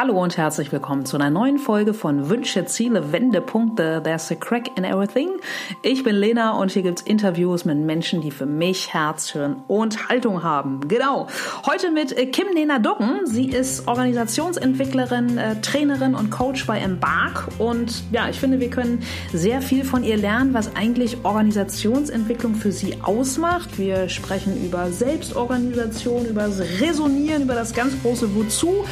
Hallo und herzlich willkommen zu einer neuen Folge von Wünsche, Ziele, Wendepunkte. There's a crack in everything. Ich bin Lena und hier gibt's Interviews mit Menschen, die für mich Herz, Hirn und Haltung haben. Genau. Heute mit äh, Kim Nena Duggen. Sie ist Organisationsentwicklerin, äh, Trainerin und Coach bei Embark. Und ja, ich finde, wir können sehr viel von ihr lernen, was eigentlich Organisationsentwicklung für sie ausmacht. Wir sprechen über Selbstorganisation, über das Resonieren, über das ganz große Wozu,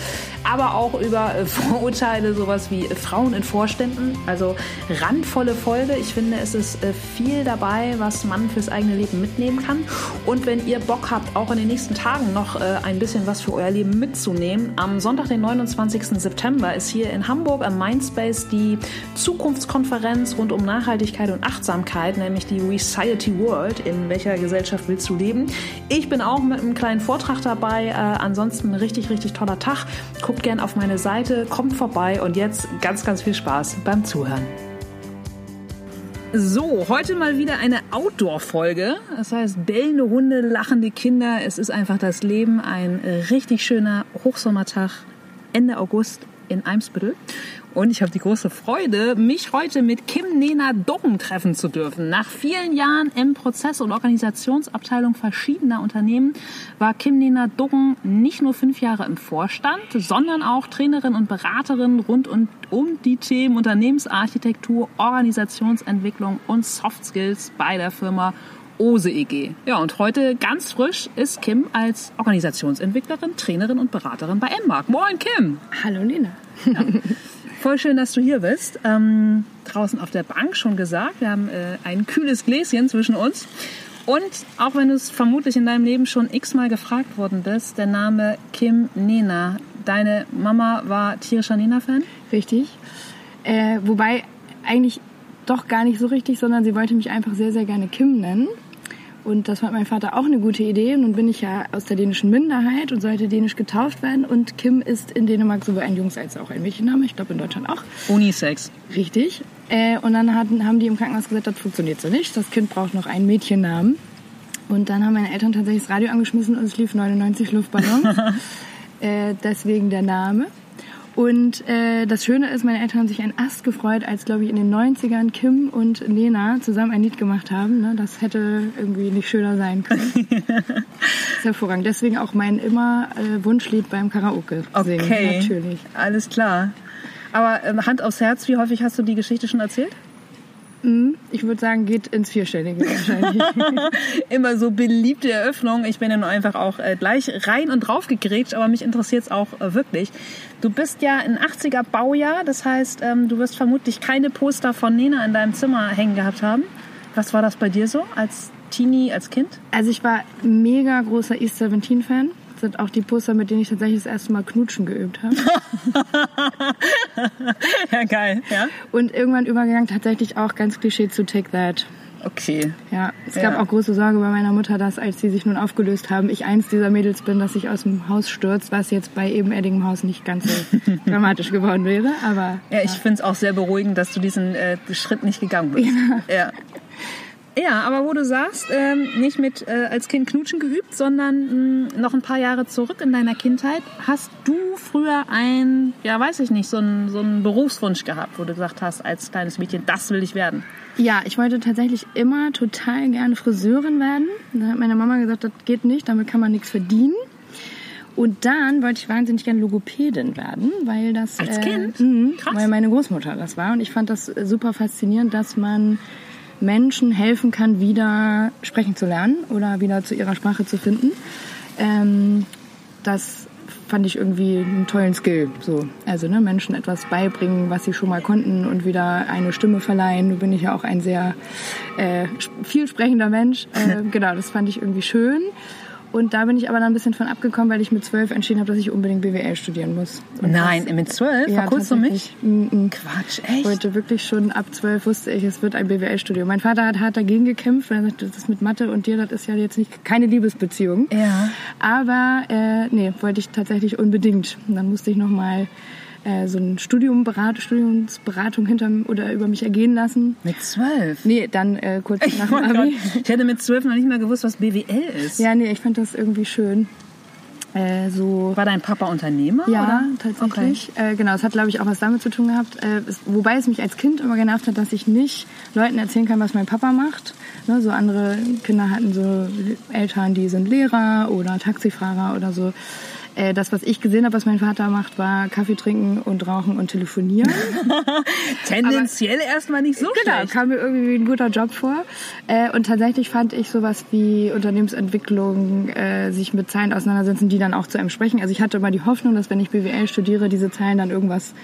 aber auch über äh, Vorurteile, sowas wie Frauen in Vorständen. Also randvolle Folge. Ich finde, es ist äh, viel dabei, was man fürs eigene Leben mitnehmen kann. Und wenn ihr Bock habt, auch in den nächsten Tagen noch äh, ein bisschen was für euer Leben mitzunehmen, am Sonntag, den 29. September, ist hier in Hamburg am Mindspace die Zukunftskonferenz rund um Nachhaltigkeit und Achtsamkeit, nämlich die Society World. In welcher Gesellschaft willst du leben? Ich bin auch mit einem kleinen Vortrag dabei. Äh, ansonsten richtig, richtig toller Tag. Guckt gerne auf meine Seite, kommt vorbei und jetzt ganz, ganz viel Spaß beim Zuhören. So, heute mal wieder eine Outdoor-Folge. Das heißt, bellende Hunde, lachende Kinder. Es ist einfach das Leben. Ein richtig schöner Hochsommertag Ende August in Eimsbüttel. Und ich habe die große Freude, mich heute mit Kim Nena Doggen treffen zu dürfen. Nach vielen Jahren im Prozess- und Organisationsabteilung verschiedener Unternehmen war Kim Nena Doggen nicht nur fünf Jahre im Vorstand, sondern auch Trainerin und Beraterin rund um, um die Themen Unternehmensarchitektur, Organisationsentwicklung und Soft Skills bei der Firma Ose EG. Ja, und heute ganz frisch ist Kim als Organisationsentwicklerin, Trainerin und Beraterin bei Emmark. Moin, Kim! Hallo, Lena. Ja. Voll schön, dass du hier bist. Ähm, draußen auf der Bank schon gesagt, wir haben äh, ein kühles Gläschen zwischen uns. Und auch wenn du es vermutlich in deinem Leben schon x-mal gefragt worden bist, der Name Kim Nena. Deine Mama war tierischer Nena-Fan? Richtig. Äh, wobei eigentlich doch gar nicht so richtig, sondern sie wollte mich einfach sehr, sehr gerne Kim nennen. Und das fand mein Vater auch eine gute Idee. Und nun bin ich ja aus der dänischen Minderheit und sollte dänisch getauft werden. Und Kim ist in Dänemark sowohl ein Jungs- als auch ein Mädchenname. Ich glaube in Deutschland auch. Unisex. Richtig. Äh, und dann hatten, haben die im Krankenhaus gesagt, das funktioniert so nicht. Das Kind braucht noch einen Mädchennamen. Und dann haben meine Eltern tatsächlich das Radio angeschmissen und es lief 99 Luftballon. äh, deswegen der Name. Und äh, das Schöne ist, meine Eltern haben sich ein Ast gefreut, als, glaube ich, in den 90ern Kim und Lena zusammen ein Lied gemacht haben. Ne? Das hätte irgendwie nicht schöner sein können. das ist hervorragend. Deswegen auch mein immer äh, Wunschlied beim Karaoke singen. Okay, Natürlich. alles klar. Aber ähm, Hand aufs Herz, wie häufig hast du die Geschichte schon erzählt? Mhm. Ich würde sagen, geht ins Vierstellige wahrscheinlich. Immer so beliebte Eröffnung. Ich bin ja nur einfach auch äh, gleich rein und drauf gegrätscht, aber mich interessiert es auch äh, wirklich. Du bist ja ein 80er Baujahr, das heißt, ähm, du wirst vermutlich keine Poster von Nena in deinem Zimmer hängen gehabt haben. Was war das bei dir so als Teenie, als Kind? Also ich war mega großer East 17 Fan. Das sind auch die Poster, mit denen ich tatsächlich das erste Mal Knutschen geübt habe. ja, geil, ja. Und irgendwann übergegangen tatsächlich auch ganz Klischee zu Take That. Okay. Ja, es gab Ja. auch große Sorge bei meiner Mutter, dass als sie sich nun aufgelöst haben, ich eins dieser Mädels bin, dass ich aus dem Haus stürzt, was jetzt bei ebenerdigem Haus nicht ganz so dramatisch geworden wäre. Aber Ja, ich finde es auch sehr beruhigend, dass du diesen äh, Schritt nicht gegangen bist. Ja. Ja, aber wo du sagst, ähm, nicht mit äh, als Kind Knutschen geübt, sondern mh, noch ein paar Jahre zurück in deiner Kindheit, hast du früher ein, ja weiß ich nicht, so einen so einen Berufswunsch gehabt, wo du gesagt hast, als kleines Mädchen, das will ich werden. Ja, ich wollte tatsächlich immer total gerne Friseurin werden. Da hat meine Mama gesagt, das geht nicht, damit kann man nichts verdienen. Und dann wollte ich wahnsinnig gerne Logopädin werden, weil das Als Kind? mh, Krass. weil meine Großmutter das war und ich fand das super faszinierend, dass man Menschen helfen kann, wieder sprechen zu lernen oder wieder zu ihrer Sprache zu finden. Ähm, das fand ich irgendwie einen tollen Skill. So. Also ne, Menschen etwas beibringen, was sie schon mal konnten und wieder eine Stimme verleihen. Nun bin ich ja auch ein sehr äh, vielsprechender Mensch. Äh, genau, das fand ich irgendwie schön. Und da bin ich aber dann ein bisschen von abgekommen, weil ich mit zwölf entschieden habe, dass ich unbedingt BWL studieren muss. Und Nein, das, mit zwölf, ja, kurzem tatsächlich. mich. Mm, mm. Quatsch, Ich echt? wollte wirklich schon ab zwölf wusste ich, es wird ein BWL-Studium. Mein Vater hat hart dagegen gekämpft, weil er sagte, das ist mit Mathe und dir, das ist ja jetzt nicht keine Liebesbeziehung. Ja. Aber äh, nee, wollte ich tatsächlich unbedingt. Und dann musste ich noch mal äh, so ein Studium, Berat, Studiumsberatung hinter oder über mich ergehen lassen. Mit zwölf? Nee, dann äh, kurz nach Oh dem Gott, Abi. ich hätte mit zwölf noch nicht mal gewusst, was BWL ist. Ja, nee, ich fand das irgendwie schön. Äh, so War dein Papa Unternehmer? ja, oder? tatsächlich. Äh, genau, es hat, glaube ich, auch was damit zu tun gehabt. Äh, es, wobei es mich als Kind immer genervt hat, dass ich nicht Leuten erzählen kann, was mein Papa macht. Ne, so andere Kinder hatten so Eltern, die sind Lehrer oder Taxifahrer oder so. Äh, das, was ich gesehen habe, was mein Vater macht, war Kaffee trinken und rauchen und telefonieren. Tendenziell erstmal nicht so Genau, schlecht. kam mir irgendwie wie ein guter Job vor. Äh, und tatsächlich fand ich sowas wie Unternehmensentwicklung, äh, sich mit Zahlen auseinandersetzen, die dann auch zu einem sprechen. Also ich hatte immer die Hoffnung, dass wenn ich BWL studiere, diese Zahlen dann irgendwas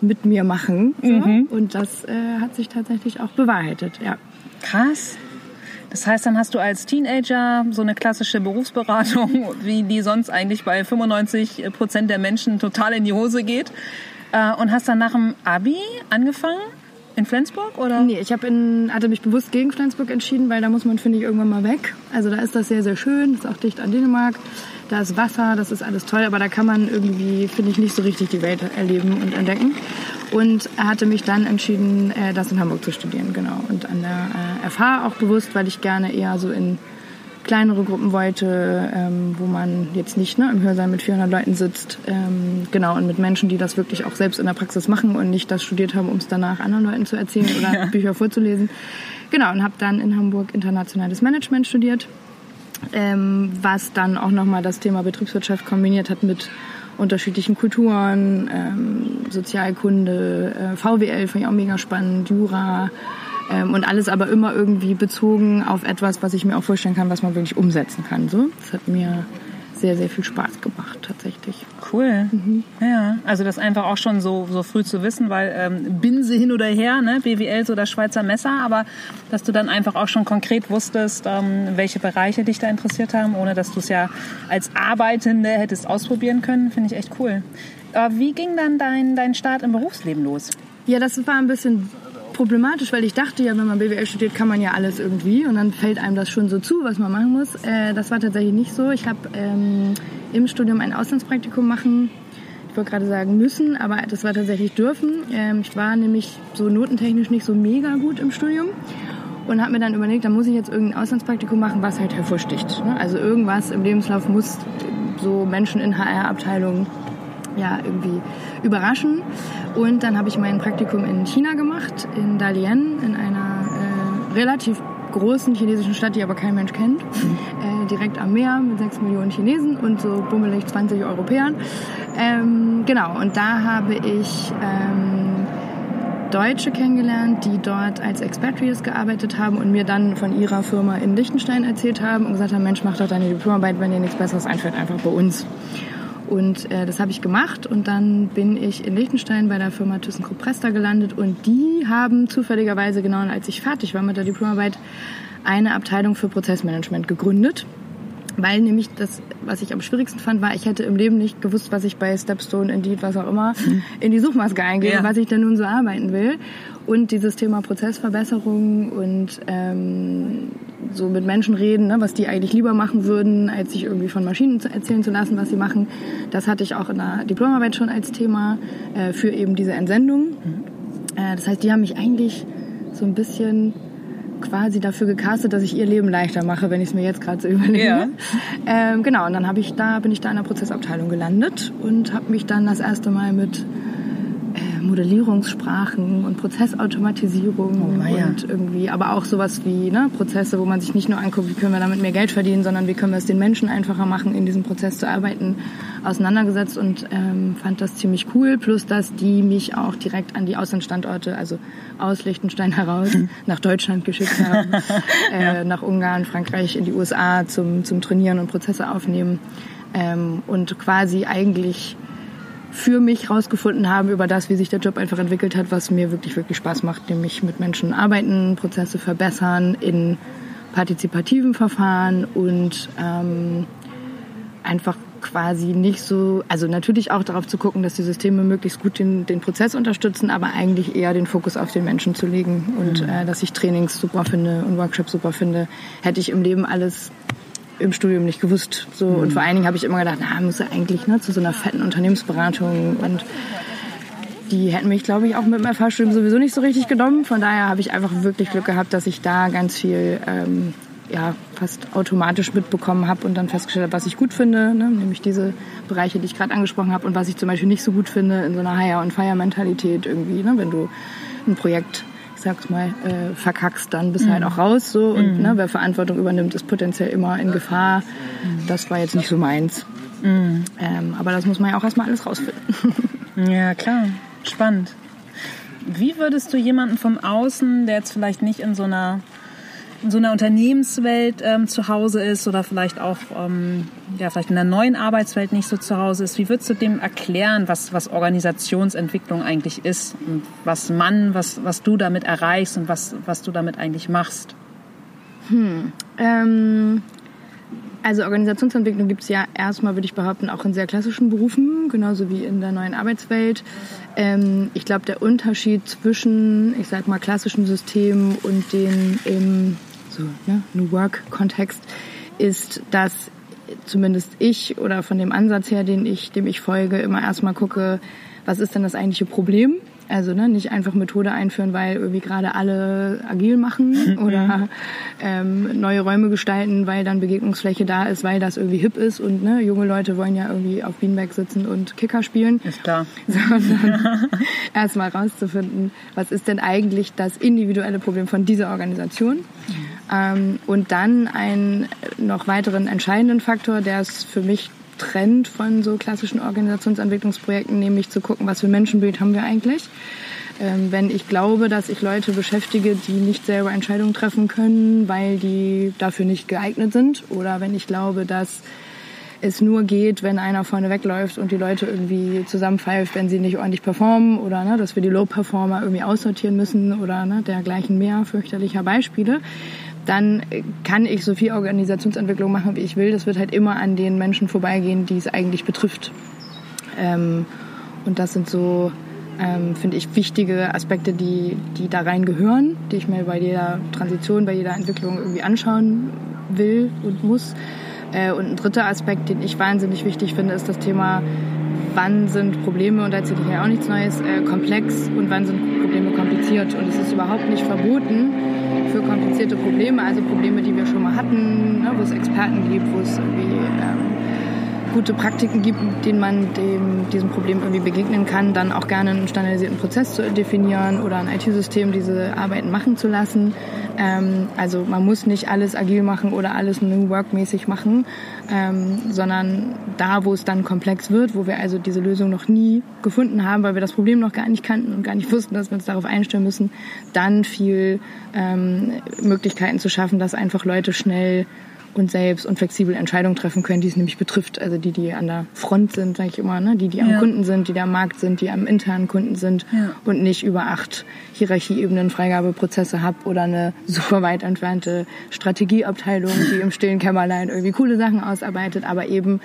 mit mir machen. So. Und das äh, hat sich tatsächlich auch bewahrheitet, ja. Krass. Das heißt, dann hast du als Teenager so eine klassische Berufsberatung, wie die sonst eigentlich bei 95 Prozent der Menschen total in die Hose geht. Äh, Und hast dann nach dem Abi angefangen in Flensburg oder? Nee, ich in, hatte mich bewusst gegen Flensburg entschieden, weil da muss man, finde ich, irgendwann mal weg. Also da ist das sehr, sehr schön, ist auch dicht an Dänemark. Da ist Wasser, das ist alles toll, aber da kann man irgendwie, finde ich, nicht so richtig die Welt erleben und entdecken. Und hatte mich dann entschieden, äh, das in Hamburg zu studieren, genau. Und an der äh, FH auch bewusst, weil ich gerne eher so in kleinere Gruppen wollte, ähm, wo man jetzt nicht ne, im Hörsaal mit 400 Leuten sitzt. Ähm, genau, und mit Menschen, die das wirklich auch selbst in der Praxis machen und nicht das studiert haben, um es danach anderen Leuten zu erzählen oder Bücher vorzulesen. Genau, und habe dann in Hamburg internationales Management studiert, ähm, was dann auch nochmal das Thema Betriebswirtschaft kombiniert hat mit unterschiedlichen Kulturen, ähm, Sozialkunde, äh, VWL fand ich auch mega spannend, Jura ähm, und alles aber immer irgendwie bezogen auf etwas, was ich mir auch vorstellen kann, was man wirklich umsetzen kann. So, das hat mir sehr, sehr viel Spaß gemacht tatsächlich. Cool. Ja, also das einfach auch schon so, so früh zu wissen, weil ähm, Binse hin oder her, ne? BWL so das Schweizer Messer, aber dass du dann einfach auch schon konkret wusstest, ähm, welche Bereiche dich da interessiert haben, ohne dass du es ja als Arbeitende hättest ausprobieren können, finde ich echt cool. Aber wie ging dann dein, dein Start im Berufsleben los? Ja, das war ein bisschen problematisch, weil ich dachte ja, wenn man BWL studiert, kann man ja alles irgendwie und dann fällt einem das schon so zu, was man machen muss. Äh, das war tatsächlich nicht so. Ich habe ähm, im Studium ein Auslandspraktikum machen, ich wollte gerade sagen müssen, aber das war tatsächlich dürfen. Ähm, ich war nämlich so notentechnisch nicht so mega gut im Studium und habe mir dann überlegt, dann muss ich jetzt irgendein Auslandspraktikum machen, was halt hervorsticht. Ne? Also irgendwas im Lebenslauf muss so Menschen in HR-Abteilungen ja, irgendwie überraschen. Und dann habe ich mein Praktikum in China gemacht, in Dalian, in einer äh, relativ großen chinesischen Stadt, die aber kein Mensch kennt. Äh, direkt am Meer mit sechs Millionen Chinesen und so bummelig 20 Europäern. Ähm, genau, und da habe ich ähm, Deutsche kennengelernt, die dort als Expatriates gearbeitet haben und mir dann von ihrer Firma in Liechtenstein erzählt haben und gesagt haben, Mensch, mach doch deine Diplomarbeit, wenn dir nichts Besseres einfällt, einfach bei uns. Und äh, das habe ich gemacht und dann bin ich in Liechtenstein bei der Firma ThyssenKrupp Presta gelandet und die haben zufälligerweise genau als ich fertig war mit der Diplomarbeit eine Abteilung für Prozessmanagement gegründet. Weil nämlich das, was ich am schwierigsten fand, war, ich hätte im Leben nicht gewusst, was ich bei Stepstone, Indeed, was auch immer, in die Suchmaske eingebe, Ja. was ich denn nun so arbeiten will. Und dieses Thema Prozessverbesserung und ähm, so mit Menschen reden, ne, was die eigentlich lieber machen würden, als sich irgendwie von Maschinen erzählen zu lassen, was sie machen. Das hatte ich auch in der Diplomarbeit schon als Thema äh, für eben diese Entsendung. Äh, das heißt, die haben mich eigentlich so ein bisschen quasi dafür gecastet, dass ich ihr Leben leichter mache, wenn ich es mir jetzt gerade so überlege. Ja. Ähm, genau, und dann habe ich da, bin ich da in der Prozessabteilung gelandet und habe mich dann das erste Mal mit Modellierungssprachen und Prozessautomatisierung Oh, und irgendwie, aber auch sowas wie ne, Prozesse, wo man sich nicht nur anguckt, wie können wir damit mehr Geld verdienen, sondern wie können wir es den Menschen einfacher machen, in diesem Prozess zu arbeiten, auseinandergesetzt. Und ähm, fand das ziemlich cool. Plus, dass die mich auch direkt an die Auslandsstandorte, also aus Liechtenstein heraus, nach Deutschland geschickt haben, äh, nach Ungarn, Frankreich, in die USA zum, zum Trainieren und Prozesse aufnehmen. Ähm, und quasi eigentlich für mich rausgefunden haben über das, wie sich der Job einfach entwickelt hat, was mir wirklich, wirklich Spaß macht, nämlich mit Menschen arbeiten, Prozesse verbessern in partizipativen Verfahren und ähm, einfach quasi nicht so, also natürlich auch darauf zu gucken, dass die Systeme möglichst gut den, den Prozess unterstützen, aber eigentlich eher den Fokus auf den Menschen zu legen und äh, dass ich Trainings super finde und Workshops super finde, hätte ich im Leben alles im Studium nicht gewusst. So und vor allen Dingen habe ich immer gedacht, na, muss ja eigentlich ne, zu so einer fetten Unternehmensberatung und die hätten mich, glaube ich, auch mit dem FH-Studium sowieso nicht so richtig genommen. Von daher habe ich einfach wirklich Glück gehabt, dass ich da ganz viel ähm, ja fast automatisch mitbekommen habe und dann festgestellt habe, was ich gut finde, ne? nämlich diese Bereiche, die ich gerade angesprochen habe und was ich zum Beispiel nicht so gut finde in so einer Hire- und Fire-Mentalität irgendwie, ne? wenn du ein Projekt sag's mal, äh, verkackst, dann bist halt mhm. halt auch raus so und mhm. ne, wer Verantwortung übernimmt, ist potenziell immer in Gefahr. Mhm. Das war jetzt nicht so meins. Mhm. Ähm, aber das muss man ja auch erstmal alles rausfinden. ja, klar. Spannend. Wie würdest du jemanden vom Außen, der jetzt vielleicht nicht in so einer in so einer Unternehmenswelt ähm, zu Hause ist oder vielleicht auch ähm, ja, vielleicht in der neuen Arbeitswelt nicht so zu Hause ist, wie würdest du dem erklären, was, was Organisationsentwicklung eigentlich ist und was man, was, was du damit erreichst und was, was du damit eigentlich machst? Hm. Ähm, also Organisationsentwicklung gibt es ja erstmal, würde ich behaupten, auch in sehr klassischen Berufen, genauso wie in der neuen Arbeitswelt. Ähm, ich glaube, der Unterschied zwischen, ich sag mal, klassischen Systemen und den im so, ne, New Work-Kontext ist, dass zumindest ich oder von dem Ansatz her, den ich, dem ich folge, immer erstmal gucke, was ist denn das eigentliche Problem? Also ne, nicht einfach Methode einführen, weil irgendwie gerade alle agil machen oder ähm, neue Räume gestalten, weil dann Begegnungsfläche da ist, weil das irgendwie hip ist und ne, junge Leute wollen ja irgendwie auf Beanbag sitzen und Kicker spielen. Ist klar. Sondern erstmal rauszufinden, was ist denn eigentlich das individuelle Problem von dieser Organisation? Ähm, und dann einen noch weiteren entscheidenden Faktor, der es für mich Trend von so klassischen Organisationsentwicklungsprojekten, nämlich zu gucken, was für Menschenbild haben wir eigentlich. Ähm, wenn ich glaube, dass ich Leute beschäftige, die nicht selber Entscheidungen treffen können, weil die dafür nicht geeignet sind, oder wenn ich glaube, dass es nur geht, wenn einer vorne wegläuft und die Leute irgendwie zusammenpfeift, wenn sie nicht ordentlich performen oder ne, dass wir die Low-Performer irgendwie aussortieren müssen oder ne, dergleichen mehr fürchterlicher Beispiele, dann kann ich so viel Organisationsentwicklung machen, wie ich will. Das wird halt immer an den Menschen vorbeigehen, die es eigentlich betrifft. Ähm, und das sind so, ähm, finde ich, wichtige Aspekte, die, die da rein gehören, die ich mir bei jeder Transition, bei jeder Entwicklung irgendwie anschauen will und muss. Äh, und ein dritter Aspekt, den ich wahnsinnig wichtig finde, ist das Thema, wann sind Probleme, und da erzähle ich ja auch nichts Neues, äh, komplex und wann sind Probleme kompliziert. Und es ist überhaupt nicht verboten, für komplizierte Probleme, also Probleme, die wir schon mal hatten, ne, wo es Experten gibt, wo es irgendwie ähm, gute Praktiken gibt, denen man dem, diesem Problem irgendwie begegnen kann, dann auch gerne einen standardisierten Prozess zu definieren oder ein IT-System diese Arbeiten machen zu lassen. Ähm, also man muss nicht alles agil machen oder alles New Work-mäßig machen, ähm, sondern da, wo es dann komplex wird, wo wir also diese Lösung noch nie gefunden haben, weil wir das Problem noch gar nicht kannten und gar nicht wussten, dass wir uns darauf einstellen müssen, dann viel ähm, Möglichkeiten zu schaffen, dass einfach Leute schnell und selbst und flexibel Entscheidungen treffen können, die es nämlich betrifft. Also die, die an der Front sind, sage ich immer, ne? die, die am Kunden sind, die da am Markt sind, die am internen Kunden sind ja. und nicht über acht Hierarchieebenen Freigabeprozesse habe oder eine super weit entfernte Strategieabteilung, die im stillen Kämmerlein irgendwie coole Sachen ausarbeitet, aber eben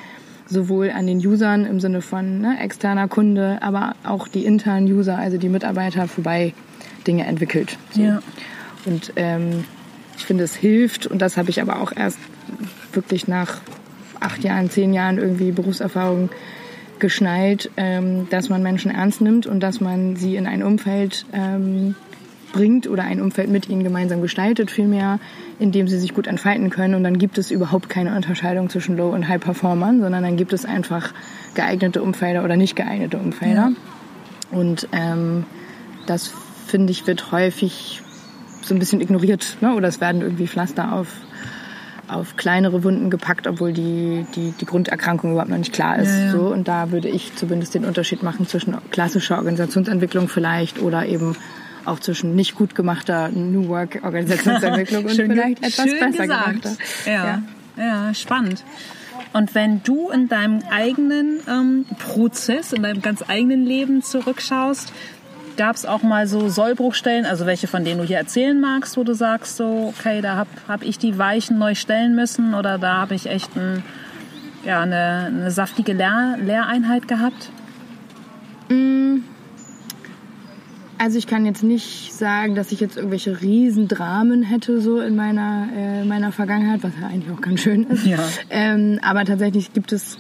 sowohl an den Usern im Sinne von ne, externer Kunde, aber auch die internen User, also die Mitarbeiter vorbei Dinge entwickelt. So. Ja. Und ähm, ich finde, es hilft und das habe ich aber auch erst wirklich nach acht Jahren, zehn Jahren irgendwie Berufserfahrung geschnallt, ähm, dass man Menschen ernst nimmt und dass man sie in ein Umfeld ähm, bringt oder ein Umfeld mit ihnen gemeinsam gestaltet, vielmehr, in dem sie sich gut entfalten können. Und dann gibt es überhaupt keine Unterscheidung zwischen Low- und High-Performern, sondern dann gibt es einfach geeignete Umfelder oder nicht geeignete Umfelder. Ja. Und ähm, das, finde ich, wird häufig so ein bisschen ignoriert. Ne? Oder es werden irgendwie Pflaster auf, auf kleinere Wunden gepackt, obwohl die, die, die Grunderkrankung überhaupt noch nicht klar ist. Ja, ja. So. Und da würde ich zumindest den Unterschied machen zwischen klassischer Organisationsentwicklung vielleicht oder eben auch zwischen nicht gut gemachter New Work Organisationsentwicklung und vielleicht etwas besser gesagt. gemachter. Ja. ja, ja, spannend. Und wenn du in deinem eigenen ähm, Prozess, in deinem ganz eigenen Leben zurückschaust, Gab es auch mal so Sollbruchstellen, also welche von denen du hier erzählen magst, wo du sagst, so, okay, da habe hab ich die Weichen neu stellen müssen oder da habe ich echt ein, ja, eine, eine saftige Lehr Lehreinheit gehabt? Mm. Also ich kann jetzt nicht sagen, dass ich jetzt irgendwelche Riesendramen hätte so in meiner, äh, meiner Vergangenheit, was ja eigentlich auch ganz schön ist. Ja. Ähm, aber tatsächlich gibt es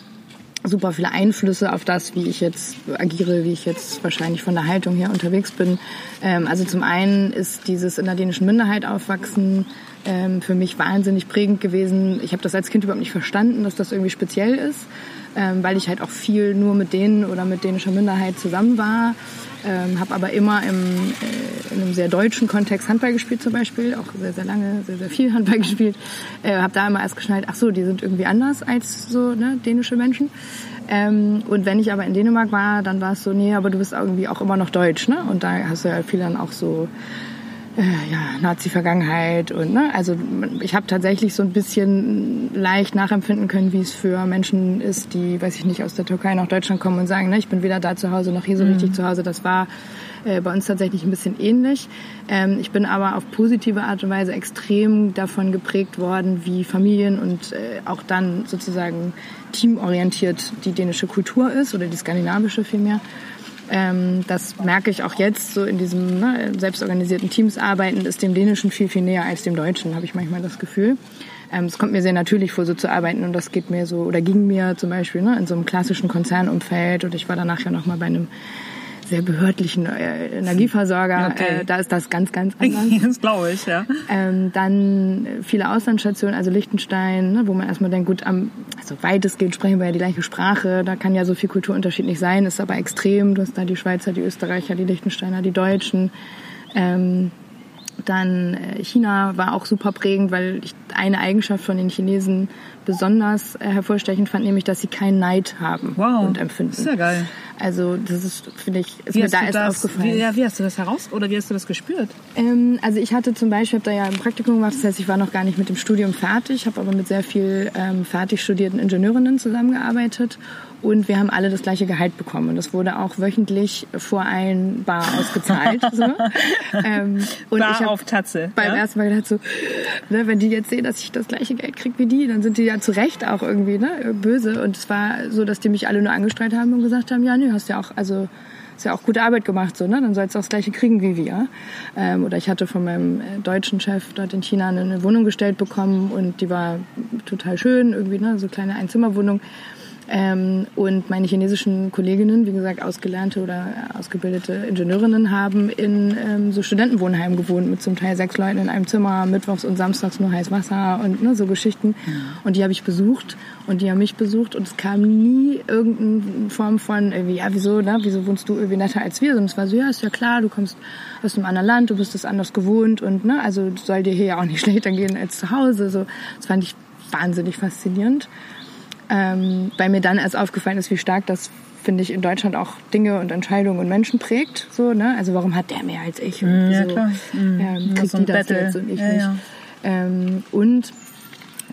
super viele Einflüsse auf das, wie ich jetzt agiere, wie ich jetzt wahrscheinlich von der Haltung her unterwegs bin. Ähm, also zum einen ist dieses in der dänischen Minderheit aufwachsen ähm, für mich wahnsinnig prägend gewesen. Ich habe das als Kind überhaupt nicht verstanden, dass das irgendwie speziell ist, ähm, weil ich halt auch viel nur mit denen oder mit dänischer Minderheit zusammen war. Ähm, habe aber immer im, äh, in einem sehr deutschen Kontext Handball gespielt zum Beispiel, auch sehr, sehr lange, sehr, sehr viel Handball gespielt. Äh, habe da immer erst geschnallt, ach so, die sind irgendwie anders als so ne, dänische Menschen. Ähm, und wenn ich aber in Dänemark war, dann war es so, nee, aber du bist irgendwie auch immer noch deutsch, ne? Und da hast du ja viel dann auch so ja, Nazi-Vergangenheit und ne, also ich habe tatsächlich so ein bisschen leicht nachempfinden können, wie es für Menschen ist, die, weiß ich nicht, aus der Türkei nach Deutschland kommen und sagen, ne, ich bin weder da zu Hause noch hier so mhm. richtig zu Hause. Das war äh, bei uns tatsächlich ein bisschen ähnlich. Ähm, ich bin aber auf positive Art und Weise extrem davon geprägt worden, wie Familien und äh, auch dann sozusagen teamorientiert die dänische Kultur ist oder die skandinavische vielmehr. Ähm, das merke ich auch jetzt, so in diesem ne, selbstorganisierten Teams arbeiten, ist dem Dänischen viel, viel näher als dem Deutschen, habe ich manchmal das Gefühl. Ähm, es kommt mir sehr natürlich vor, so zu arbeiten und das geht mir so, oder ging mir zum Beispiel ne, in so einem klassischen Konzernumfeld und ich war danach ja nochmal bei einem sehr behördlichen äh, Energieversorger. Okay. Äh, da ist das ganz, ganz anders. das glaube ich, ja. Ähm, dann viele Auslandsstationen, also Liechtenstein, ne, wo man erstmal denkt, gut, am, also weitestgehend sprechen wir ja die gleiche Sprache. Da kann ja so viel Kulturunterschied nicht sein, ist aber extrem. Du hast da die Schweizer, die Österreicher, die Liechtensteiner, die Deutschen. Ähm, dann äh, China war auch super prägend, weil ich eine Eigenschaft von den Chinesen besonders äh, hervorstechend fand, nämlich, dass sie keinen Neid haben wow. und empfinden. Sehr geil. Also das ist, finde ich, ist wie mir da erst das, aufgefallen. Wie, ja, wie hast du das heraus oder wie hast du das gespürt? Ähm, also ich hatte zum Beispiel, habe da ja ein Praktikum gemacht, das heißt, ich war noch gar nicht mit dem Studium fertig, habe aber mit sehr viel ähm, fertig studierten Ingenieurinnen zusammengearbeitet und wir haben alle das gleiche Gehalt bekommen. Und das wurde auch wöchentlich vor allen Bar ausgezahlt. so. ähm, und Bar ich auf Tatze. Beim ja? ersten Mal gedacht so, ne, wenn die jetzt sehen, dass ich das gleiche Geld kriege wie die, dann sind die ja zu Recht auch irgendwie ne, böse. Und es war so, dass die mich alle nur angestrahlt haben und gesagt haben, ja, nee, hast ja auch, also hast ja auch gute Arbeit gemacht, so, ne? Dann sollst du auch das Gleiche kriegen wie wir. Ähm, oder ich hatte von meinem äh, deutschen Chef dort in China eine Wohnung gestellt bekommen und die war total schön, irgendwie, ne? So kleine Einzimmerwohnung. Ähm, und meine chinesischen Kolleginnen, wie gesagt, ausgelernte oder ausgebildete Ingenieurinnen, haben in ähm, so Studentenwohnheimen gewohnt mit zum Teil sechs Leuten in einem Zimmer, mittwochs und samstags nur heiß Wasser und ne, so Geschichten. Ja. Und die habe ich besucht und die haben mich besucht und es kam nie irgendeine Form von, irgendwie, ja, wieso, ne, wieso wohnst du irgendwie netter als wir? Sondern es war so, ja, ist ja klar, du kommst aus einem anderen Land, du bist es anders gewohnt und ne, also soll dir hier ja auch nicht schlechter gehen als zu Hause. So, das fand ich wahnsinnig faszinierend ähm, weil mir dann erst aufgefallen ist, wie stark das finde ich in Deutschland auch Dinge und Entscheidungen und Menschen prägt. So, ne? Also warum hat der mehr als ich? Und mm, ja, klar. Mm. Ähm, kriegt so die das Battle. jetzt und ich ja, nicht. Ja. Ähm, und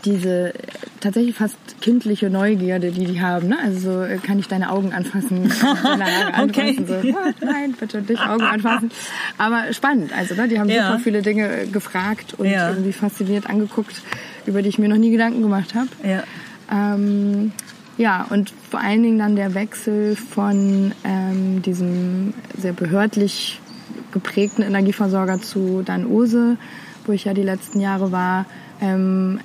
diese tatsächlich fast kindliche Neugierde, die die haben. Ne? Also so, äh, kann ich deine Augen anfassen, deine Haare okay. So, oh, nein, bitte nicht Augen anfassen. Aber spannend. Also ne? die haben ja. super viele Dinge gefragt und ja. irgendwie fasziniert angeguckt, über die ich mir noch nie Gedanken gemacht habe. Ja. Ähm, ja, und vor allen Dingen dann der Wechsel von ähm, diesem sehr behördlich geprägten Energieversorger zu Dan Ose, wo ich ja die letzten Jahre war, ähm,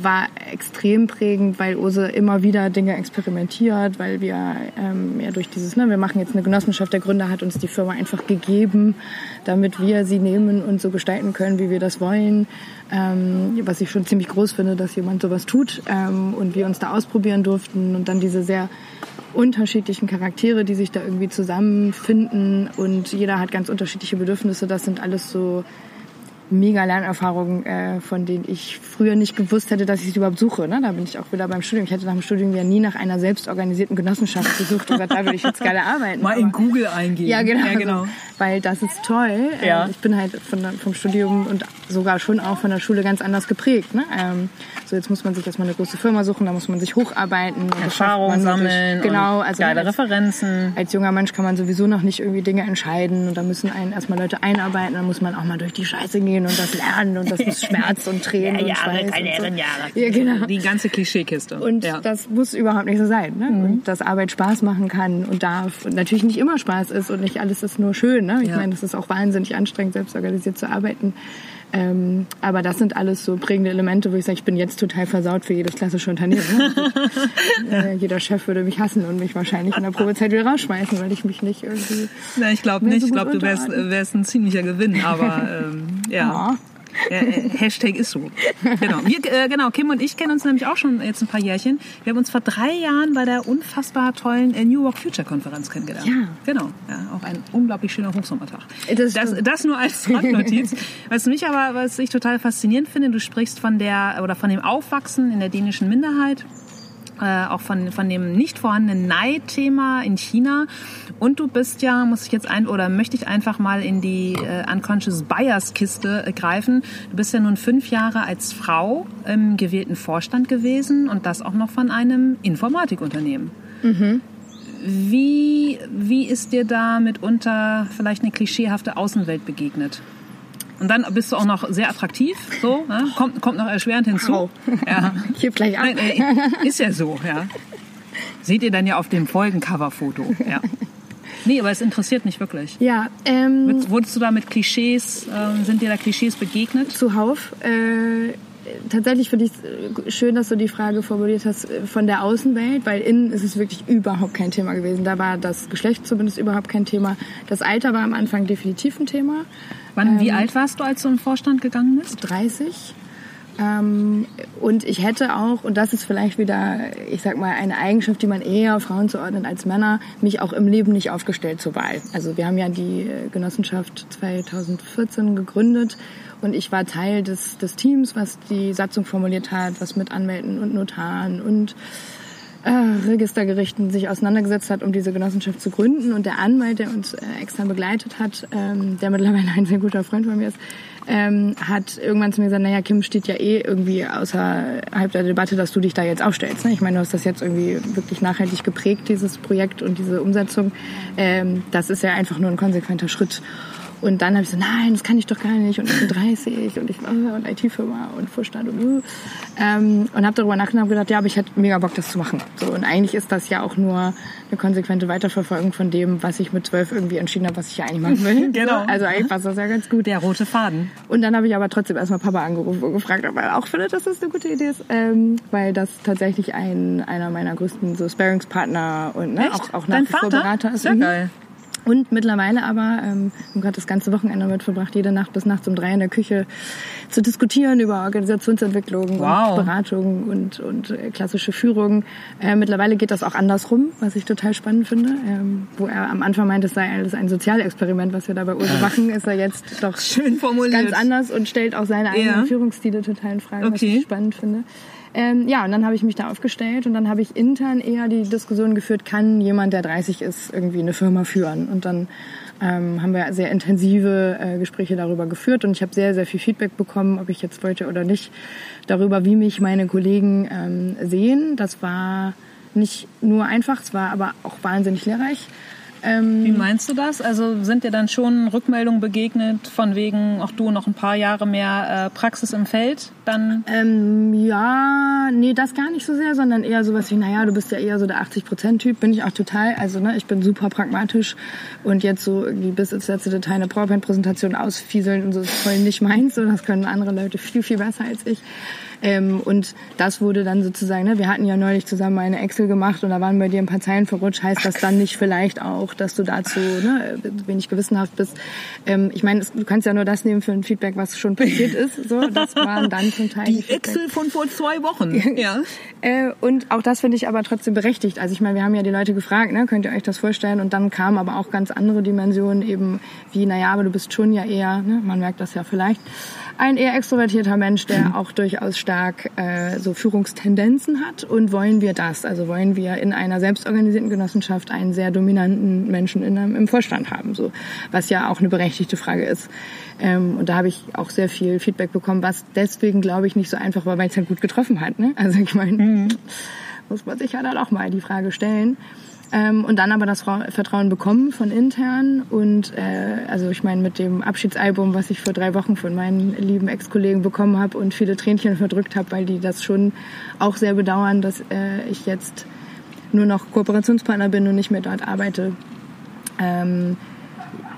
war extrem prägend, weil Ose immer wieder Dinge experimentiert, weil wir ähm, ja durch dieses, ne, wir machen jetzt eine Genossenschaft, der Gründer hat uns die Firma einfach gegeben, damit wir sie nehmen und so gestalten können, wie wir das wollen. Ähm, was ich schon ziemlich groß finde, dass jemand sowas tut ähm, und wir uns da ausprobieren durften und dann diese sehr unterschiedlichen Charaktere, die sich da irgendwie zusammenfinden und jeder hat ganz unterschiedliche Bedürfnisse. Das sind alles so mega Lernerfahrungen, äh, von denen ich früher nicht gewusst hätte, dass ich sie überhaupt suche. Ne? Da bin ich auch wieder beim Studium. Ich hätte nach dem Studium ja nie nach einer selbstorganisierten Genossenschaft gesucht und gesagt, da würde ich jetzt gerne arbeiten. Mal Aber, in Google eingeben. Ja, genau. Ja, genau. Also, weil das ist toll. Ja. Ähm, ich bin halt von, vom Studium und sogar schon auch von der Schule ganz anders geprägt. Ne? Ähm, so jetzt muss man sich erstmal eine große Firma suchen, da muss man sich hocharbeiten. Erfahrung sammeln. Durch, genau. Also geile als, Referenzen. Als junger Mensch kann man sowieso noch nicht irgendwie Dinge entscheiden und da müssen einen erstmal Leute einarbeiten, dann muss man auch mal durch die Scheiße gehen und das lernen und das muss Schmerz und Tränen ja, Jahre, und Schweiß keine und so. Jahre. Ja, genau. Die ganze Klischeekiste. Und ja. das muss überhaupt nicht so sein. Ne? Mhm. Dass Arbeit Spaß machen kann und darf und natürlich nicht immer Spaß ist und nicht alles ist nur schön. Ne? Ich ja. meine, das ist auch wahnsinnig anstrengend, selbst organisiert zu arbeiten. Ähm, aber das sind alles so prägende Elemente, wo ich sage, ich bin jetzt total versaut für jedes klassische Unternehmen. Ne? äh, jeder Chef würde mich hassen und mich wahrscheinlich in der Probezeit wieder rausschmeißen, weil ich mich nicht irgendwie. Na, ich glaube nicht. So ich glaube, du wärst, wärst ein ziemlicher Gewinn. Aber ähm, ja. ja. Äh, Hashtag ist so. Genau. Wir, äh, genau, Kim und ich kennen uns nämlich auch schon jetzt ein paar Jährchen. Wir haben uns vor drei Jahren bei der unfassbar tollen äh, New York Future Konferenz kennengelernt. Ja. Genau. Ja, auch ein unglaublich schöner Hochsommertag. Das, das, das nur als Randnotiz. was mich aber, was ich total faszinierend finde, du sprichst von der, oder von dem Aufwachsen in der dänischen Minderheit äh, auch von, von dem nicht vorhandenen Neidthema in China. Und du bist ja, muss ich jetzt ein oder möchte ich einfach mal in die äh, Unconscious Bias Kiste äh, greifen. Du bist ja nun fünf Jahre als Frau im gewählten Vorstand gewesen und das auch noch von einem Informatikunternehmen. Mhm. Wie, wie ist dir da mitunter vielleicht eine klischeehafte Außenwelt begegnet? Und dann bist du auch noch sehr attraktiv, so, ne? kommt, kommt noch erschwerend hinzu. Wow. Ja. Ich heb gleich an. Äh, ist ja so, ja. Seht ihr dann ja auf dem Folgencover-Foto, ja. Nee, aber es interessiert mich wirklich. Ja, ähm, Wurdest du da mit Klischees, äh, sind dir da Klischees begegnet? Zuhauf. Äh, tatsächlich finde ich es äh, schön, dass du die Frage formuliert hast äh, von der Außenwelt, weil innen ist es wirklich überhaupt kein Thema gewesen. Da war das Geschlecht zumindest überhaupt kein Thema. Das Alter war am Anfang definitiv ein Thema. Wann, ähm, wie alt warst du, als du im Vorstand gegangen bist? 30. Ähm, und ich hätte auch, und das ist vielleicht wieder, ich sag mal, eine Eigenschaft, die man eher Frauen zuordnet als Männer, mich auch im Leben nicht aufgestellt zur Wahl. Also wir haben ja die äh, Genossenschaft 2014 gegründet und ich war Teil des, des Teams, was die Satzung formuliert hat, was mit Anwälten und Notaren und äh, Registergerichten sich auseinandergesetzt hat, um diese Genossenschaft zu gründen. Und der Anwalt, der uns äh, extern begleitet hat, ähm, der mittlerweile ein sehr guter Freund von mir ist, ähm, hat irgendwann zu mir gesagt, naja, Kim steht ja eh irgendwie außerhalb der Debatte, dass du dich da jetzt aufstellst. Ne? Ich meine, du hast das jetzt irgendwie wirklich nachhaltig geprägt, dieses Projekt und diese Umsetzung. Ähm, das ist ja einfach nur ein konsequenter Schritt. Und dann habe ich so, nein, das kann ich doch gar nicht. Und ich bin 30 und ich und IT-Firma und Vorstand und uh. ähm, und habe darüber nachgedacht und gedacht, ja, aber ich hätte mega Bock, das zu machen. So und eigentlich ist das ja auch nur eine konsequente Weiterverfolgung von dem, was ich mit zwölf irgendwie entschieden habe, was ich ja eigentlich machen will. genau. Also eigentlich passt das ja ganz gut. Der rote Faden. Und dann habe ich aber trotzdem erstmal Papa angerufen und gefragt, ob er auch findet, dass das eine gute Idee ist, ähm, weil das tatsächlich ein einer meiner größten so Sparingspartner und ne, auch, auch nach wie vor Berater ist. Sehr mhm. geil. Und mittlerweile aber, ähm, haben gerade das ganze Wochenende damit verbracht, jede Nacht bis nachts um drei in der Küche zu diskutieren über Organisationsentwicklung wow. und Beratung und, und äh, klassische Führung. Äh, mittlerweile geht das auch andersrum, was ich total spannend finde. Ähm, wo er am Anfang meinte, es sei alles ein Sozialexperiment, was wir da bei Urso machen, ist er jetzt doch Schön formuliert. ganz anders und stellt auch seine eigenen ja. Führungsstile total in Frage, okay. was ich spannend finde. Ähm, ja, und dann habe ich mich da aufgestellt und dann habe ich intern eher die Diskussion geführt, kann jemand, der 30 ist, irgendwie eine Firma führen? Und dann ähm, haben wir sehr intensive äh, Gespräche darüber geführt und ich habe sehr, sehr viel Feedback bekommen, ob ich jetzt wollte oder nicht, darüber, wie mich meine Kollegen ähm, sehen. Das war nicht nur einfach, es war aber auch wahnsinnig lehrreich. Ähm, Wie meinst du das? Also sind dir dann schon Rückmeldungen begegnet von wegen, auch du noch ein paar Jahre mehr äh, Praxis im Feld? Dann ähm, ja, nee, das gar nicht so sehr, sondern eher sowas wie, naja, du bist ja eher so der 80-Prozent-Typ, bin ich auch total. Also ne, ich bin super pragmatisch und jetzt so irgendwie bis ins letzte Detail eine PowerPoint-Präsentation ausfieseln und so ist voll nicht meins. So, das können andere Leute viel, viel besser als ich. Ähm, und das wurde dann sozusagen, ne, wir hatten ja neulich zusammen eine Excel gemacht und da waren bei dir ein paar Zeilen verrutscht. Heißt das dann nicht vielleicht auch, dass du dazu ne, wenig gewissenhaft bist? Ähm, ich meine, du kannst ja nur das nehmen für ein Feedback, was schon passiert ist. So, das waren dann zum Teil die, die Excel von vor zwei Wochen. ja. Äh, und auch das finde ich aber trotzdem berechtigt. Also ich meine, wir haben ja die Leute gefragt, ne, könnt ihr euch das vorstellen? Und dann kamen aber auch ganz andere Dimensionen eben wie, naja, aber du bist schon ja eher, ne, man merkt das ja vielleicht, ein eher extrovertierter Mensch, der auch durchaus stark äh, so Führungstendenzen hat. Und wollen wir das? Also wollen wir in einer selbstorganisierten Genossenschaft einen sehr dominanten Menschen in einem, im Vorstand haben? So, was ja auch eine berechtigte Frage ist. Ähm, und da habe ich auch sehr viel Feedback bekommen, was deswegen, glaube ich, nicht so einfach war, weil es halt gut getroffen hat. Ne? Also ich meine, mhm. muss man sich ja dann auch mal die Frage stellen. Ähm, und dann aber das Vertrauen bekommen von intern. Und äh, also ich meine, mit dem Abschiedsalbum, was ich vor drei Wochen von meinen lieben Ex-Kollegen bekommen habe und viele Tränchen verdrückt habe, weil die das schon auch sehr bedauern, dass äh, ich jetzt nur noch Kooperationspartner bin und nicht mehr dort arbeite. Ähm,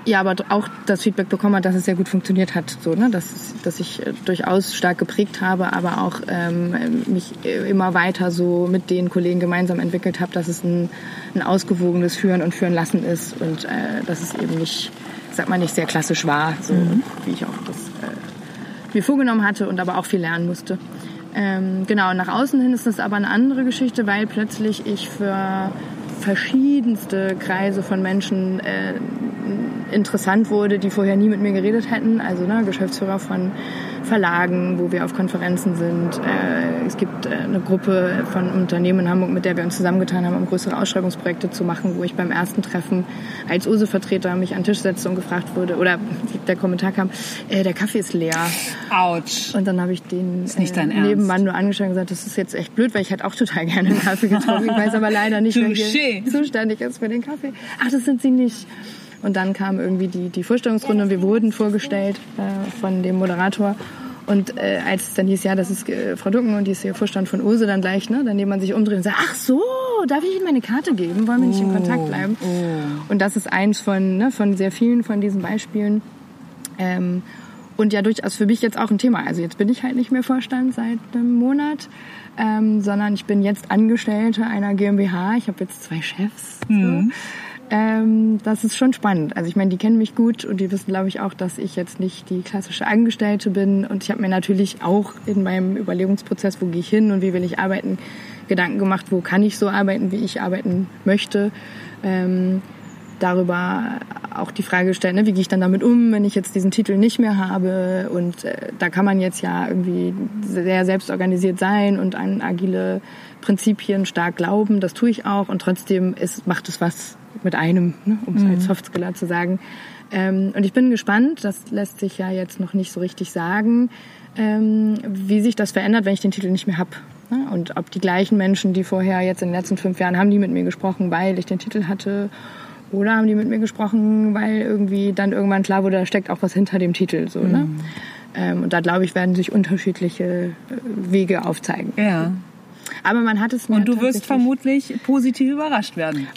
ja, aber auch das Feedback bekommen hat, dass es sehr gut funktioniert hat, so, ne? dass, dass ich äh, durchaus stark geprägt habe, aber auch ähm, mich immer weiter so mit den Kollegen gemeinsam entwickelt habe, dass es ein, ein ausgewogenes Führen und Führen lassen ist und äh, dass es eben nicht, sag mal, nicht sehr klassisch war, so mhm. wie ich auch das äh, mir vorgenommen hatte und aber auch viel lernen musste. Ähm, genau, nach außen hin ist das aber eine andere Geschichte, weil plötzlich ich für verschiedenste Kreise von Menschen äh, interessant wurde, die vorher nie mit mir geredet hätten. Also ne, Geschäftsführer von Verlagen, wo wir auf Konferenzen sind. Äh, es gibt äh, eine Gruppe von Unternehmen in Hamburg, mit der wir uns zusammengetan haben, um größere Ausschreibungsprojekte zu machen, wo ich beim ersten Treffen als USE-Vertreter mich an den Tisch setzte und gefragt wurde, oder der Kommentar kam, äh, der Kaffee ist leer. Autsch. Und dann habe ich den äh, Nebenmann nur angeschaut und gesagt, das ist jetzt echt blöd, weil ich hätte auch total gerne einen Kaffee getrunken. Ich weiß aber leider nicht, wer hier zuständig ist für den Kaffee. Ach, das sind Sie nicht. Und dann kam irgendwie die, die Vorstellungsrunde und wir wurden vorgestellt äh, von dem Moderator. Und äh, als es dann hieß, ja, das ist äh, Frau Ducken und die ist hier Vorstand von Ose, dann gleich, ne, dann man sich umdreht und sagt, ach so, darf ich Ihnen meine Karte geben? Wollen wir nicht in Kontakt oh, bleiben? Oh. Und das ist eins von, ne, von sehr vielen von diesen Beispielen. Ähm, und ja, durchaus für mich jetzt auch ein Thema. Also jetzt bin ich halt nicht mehr Vorstand seit einem Monat, ähm, sondern ich bin jetzt Angestellte einer GmbH. Ich habe jetzt zwei Chefs. Mhm. Ähm, das ist schon spannend. Also ich meine, die kennen mich gut und die wissen, glaube ich, auch, dass ich jetzt nicht die klassische Angestellte bin. Und ich habe mir natürlich auch in meinem Überlegungsprozess, wo gehe ich hin und wie will ich arbeiten, Gedanken gemacht, wo kann ich so arbeiten, wie ich arbeiten möchte. Ähm, darüber auch die Frage gestellt, ne, wie gehe ich dann damit um, wenn ich jetzt diesen Titel nicht mehr habe. Und äh, da kann man jetzt ja irgendwie sehr selbstorganisiert sein und an agile Prinzipien stark glauben. Das tue ich auch. Und trotzdem ist, macht es was mit einem, ne, um es mhm. als Softskiller zu sagen. Ähm, und ich bin gespannt, das lässt sich ja jetzt noch nicht so richtig sagen, ähm, wie sich das verändert, wenn ich den Titel nicht mehr habe. Ne? Und ob die gleichen Menschen, die vorher jetzt in den letzten fünf Jahren haben die mit mir gesprochen, weil ich den Titel hatte, oder haben die mit mir gesprochen, weil irgendwie dann irgendwann klar wurde, da steckt auch was hinter dem Titel. So, ne? mhm. ne? Ähm, und da glaube ich, werden sich unterschiedliche äh, Wege aufzeigen. Ja. Aber man hat es mir Und du wirst vermutlich positiv überrascht werden.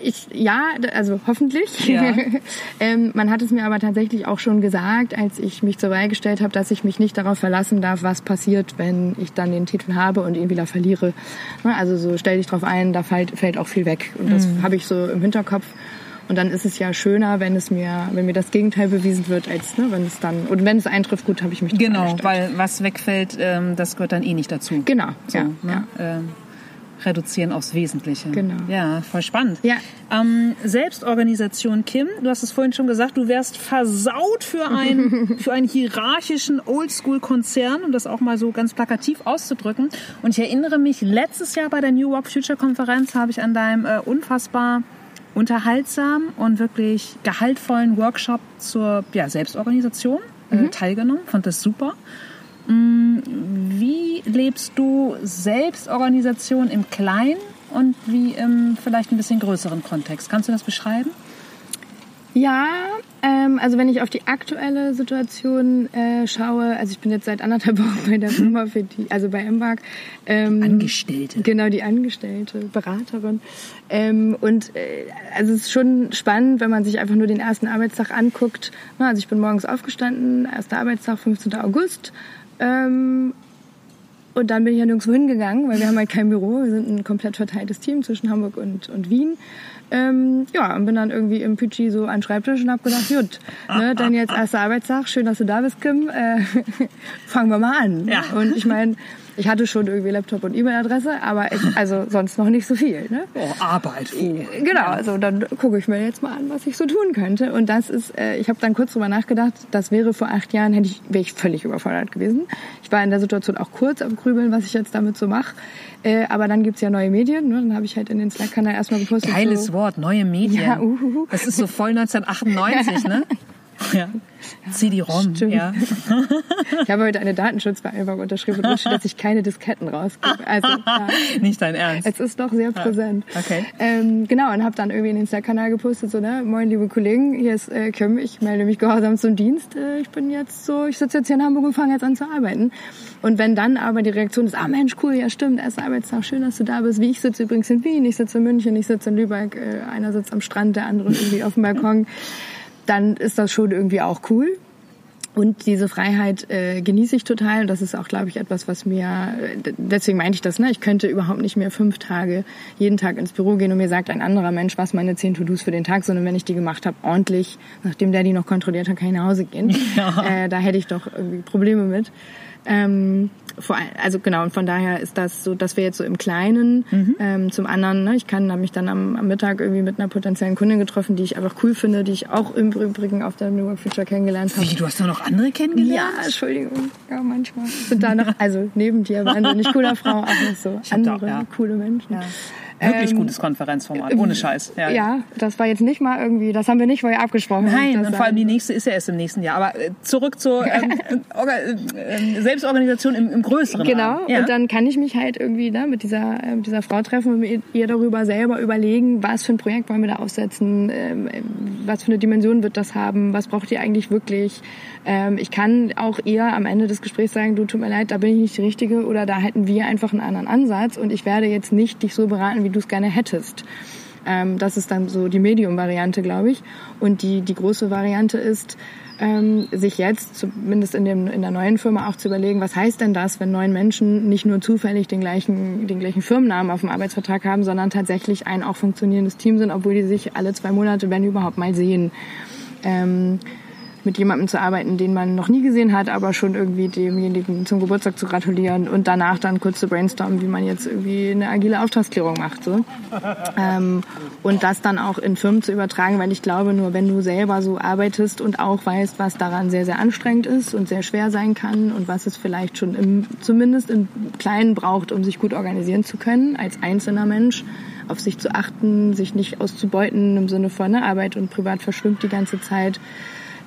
Ich, ja, also hoffentlich. Ja. ähm, man hat es mir aber tatsächlich auch schon gesagt, als ich mich zur Wahl gestellt habe, dass ich mich nicht darauf verlassen darf, was passiert, wenn ich dann den Titel habe und ihn wieder verliere. Ne, also so stell dich drauf ein, da fällt, fällt auch viel weg. Und das mhm. habe ich so im Hinterkopf. Und dann ist es ja schöner, wenn es mir, wenn mir das Gegenteil bewiesen wird, als ne, wenn es dann und wenn es eintrifft, gut, habe ich mich genau, weil was wegfällt, ähm, das gehört dann eh nicht dazu. Genau, so, ja, ne? ja. Ähm, reduzieren aufs Wesentliche. Genau. Ja, voll spannend. Ja. Ähm, Selbstorganisation, Kim, du hast es vorhin schon gesagt, du wärst versaut für, ein, für einen hierarchischen Oldschool-Konzern, um das auch mal so ganz plakativ auszudrücken. Und ich erinnere mich, letztes Jahr bei der New Work Future Konferenz habe ich an deinem äh, unfassbar unterhaltsam und wirklich gehaltvollen Workshop zur ja, Selbstorganisation äh, mhm. teilgenommen. Fand das super. Mm, wie lebst du Selbstorganisation im Kleinen und wie im vielleicht ein bisschen größeren Kontext? Kannst du das beschreiben? Ja, ähm, also wenn ich auf die aktuelle Situation äh, schaue, also ich bin jetzt seit anderthalb Wochen bei der Firma für die, also bei Embark. Ähm, Angestellte. Genau, die Angestellte, Beraterin. Ähm, und äh, also es ist schon spannend, wenn man sich einfach nur den ersten Arbeitstag anguckt. Also ich bin morgens aufgestanden, erster Arbeitstag, 15. August. Ähm, und dann bin ich ja nirgendwo hingegangen, weil wir haben halt kein Büro. Wir sind ein komplett verteiltes Team zwischen Hamburg und, und Wien. Ähm, ja, und bin dann irgendwie im Pütschi so an den Schreibtisch und hab gedacht, gut, ne, dann jetzt erster Arbeitstag, schön, dass du da bist, Kim. Äh, fangen wir mal an. Ja. Und ich meine, ich hatte schon irgendwie Laptop und E-Mail-Adresse, aber ich, also sonst noch nicht so viel. Ne? Oh, Arbeit. Oh. Genau, also dann gucke ich mir jetzt mal an, was ich so tun könnte. Und das ist, äh, ich habe dann kurz drüber nachgedacht, das wäre vor acht Jahren, hätte ich, wäre ich völlig überfordert gewesen. Ich war in der Situation auch kurz am Grübeln, was ich jetzt damit so mache. Äh, aber dann gibt's ja neue Medien. Ne? Dann habe ich halt in den Slack-Kanal erstmal gepostet. Geiles so, Wort, neue Medien. Ja, uhuhu. Das ist so voll 1998, ne? Ja. CD-ROM, ja. ich habe heute eine Datenschutzvereinbarung unterschrieben und wünsche, dass ich keine Disketten rausgebe. Also, ja. Nicht dein Ernst. Es ist doch sehr präsent. Ja. Okay. Ähm, genau, und habe dann irgendwie in den Insta-Kanal gepostet, so, ne, moin, liebe Kollegen, hier ist äh, Kim, ich melde mich gehorsam zum Dienst. Äh, ich bin jetzt so, ich sitze jetzt hier in Hamburg und fange jetzt an zu arbeiten. Und wenn dann aber die Reaktion ist, ah Mensch, cool, ja stimmt, erster Arbeitstag, schön, dass du da bist. Wie ich sitze übrigens in Wien, ich sitze in München, ich sitze in Lübeck, äh, einer sitzt am Strand, der andere irgendwie auf dem Balkon dann ist das schon irgendwie auch cool. Und diese Freiheit äh, genieße ich total. Und das ist auch, glaube ich, etwas, was mir, deswegen meinte ich das, ne? Ich könnte überhaupt nicht mehr fünf Tage jeden Tag ins Büro gehen und mir sagt ein anderer Mensch, was meine zehn To-Dos für den Tag, sondern wenn ich die gemacht habe, ordentlich, nachdem der die noch kontrolliert hat, kann ich nach Hause gehen. Ja. Äh, da hätte ich doch irgendwie Probleme mit. Ähm, vor, also genau, und von daher ist das so, dass wir jetzt so im Kleinen, mhm. ähm, zum anderen, ne, ich kann, habe mich dann am, am, Mittag irgendwie mit einer potenziellen Kundin getroffen, die ich einfach cool finde, die ich auch im Übrigen auf der New Work Future kennengelernt habe. Wie, du hast doch noch andere kennengelernt? Ja, Entschuldigung, ja, manchmal. Sind da noch, also neben dir wahnsinnig cooler Frau, auch noch so andere auch, ja. coole Menschen. Ja. Wirklich ähm, gutes Konferenzformat, ohne Scheiß. Ja. ja, das war jetzt nicht mal irgendwie, das haben wir nicht vorher abgesprochen. Nein, und vor allem die nächste ist ja erst im nächsten Jahr. Aber äh, zurück zur ähm, äh, Selbstorganisation im, im größeren Genau, ja. und dann kann ich mich halt irgendwie da mit dieser, äh, dieser Frau treffen und mit ihr darüber selber überlegen, was für ein Projekt wollen wir da aufsetzen, ähm, was für eine Dimension wird das haben, was braucht ihr eigentlich wirklich. Ähm, ich kann auch eher am Ende des Gesprächs sagen, du tut mir leid, da bin ich nicht die Richtige oder da hätten wir einfach einen anderen Ansatz und ich werde jetzt nicht dich so beraten, wie du es gerne hättest. Ähm, das ist dann so die Medium-Variante, glaube ich. Und die, die große Variante ist, ähm, sich jetzt, zumindest in, dem, in der neuen Firma, auch zu überlegen, was heißt denn das, wenn neun Menschen nicht nur zufällig den gleichen, den gleichen Firmennamen auf dem Arbeitsvertrag haben, sondern tatsächlich ein auch funktionierendes Team sind, obwohl die sich alle zwei Monate, wenn überhaupt, mal sehen. Ähm, mit jemandem zu arbeiten, den man noch nie gesehen hat, aber schon irgendwie demjenigen zum Geburtstag zu gratulieren und danach dann kurz zu brainstormen, wie man jetzt irgendwie eine agile Auftragsklärung macht. So. Ähm, und das dann auch in Firmen zu übertragen, weil ich glaube, nur wenn du selber so arbeitest und auch weißt, was daran sehr, sehr anstrengend ist und sehr schwer sein kann und was es vielleicht schon im, zumindest im Kleinen braucht, um sich gut organisieren zu können als einzelner Mensch, auf sich zu achten, sich nicht auszubeuten im Sinne von ne, Arbeit und Privat verschwimmt die ganze Zeit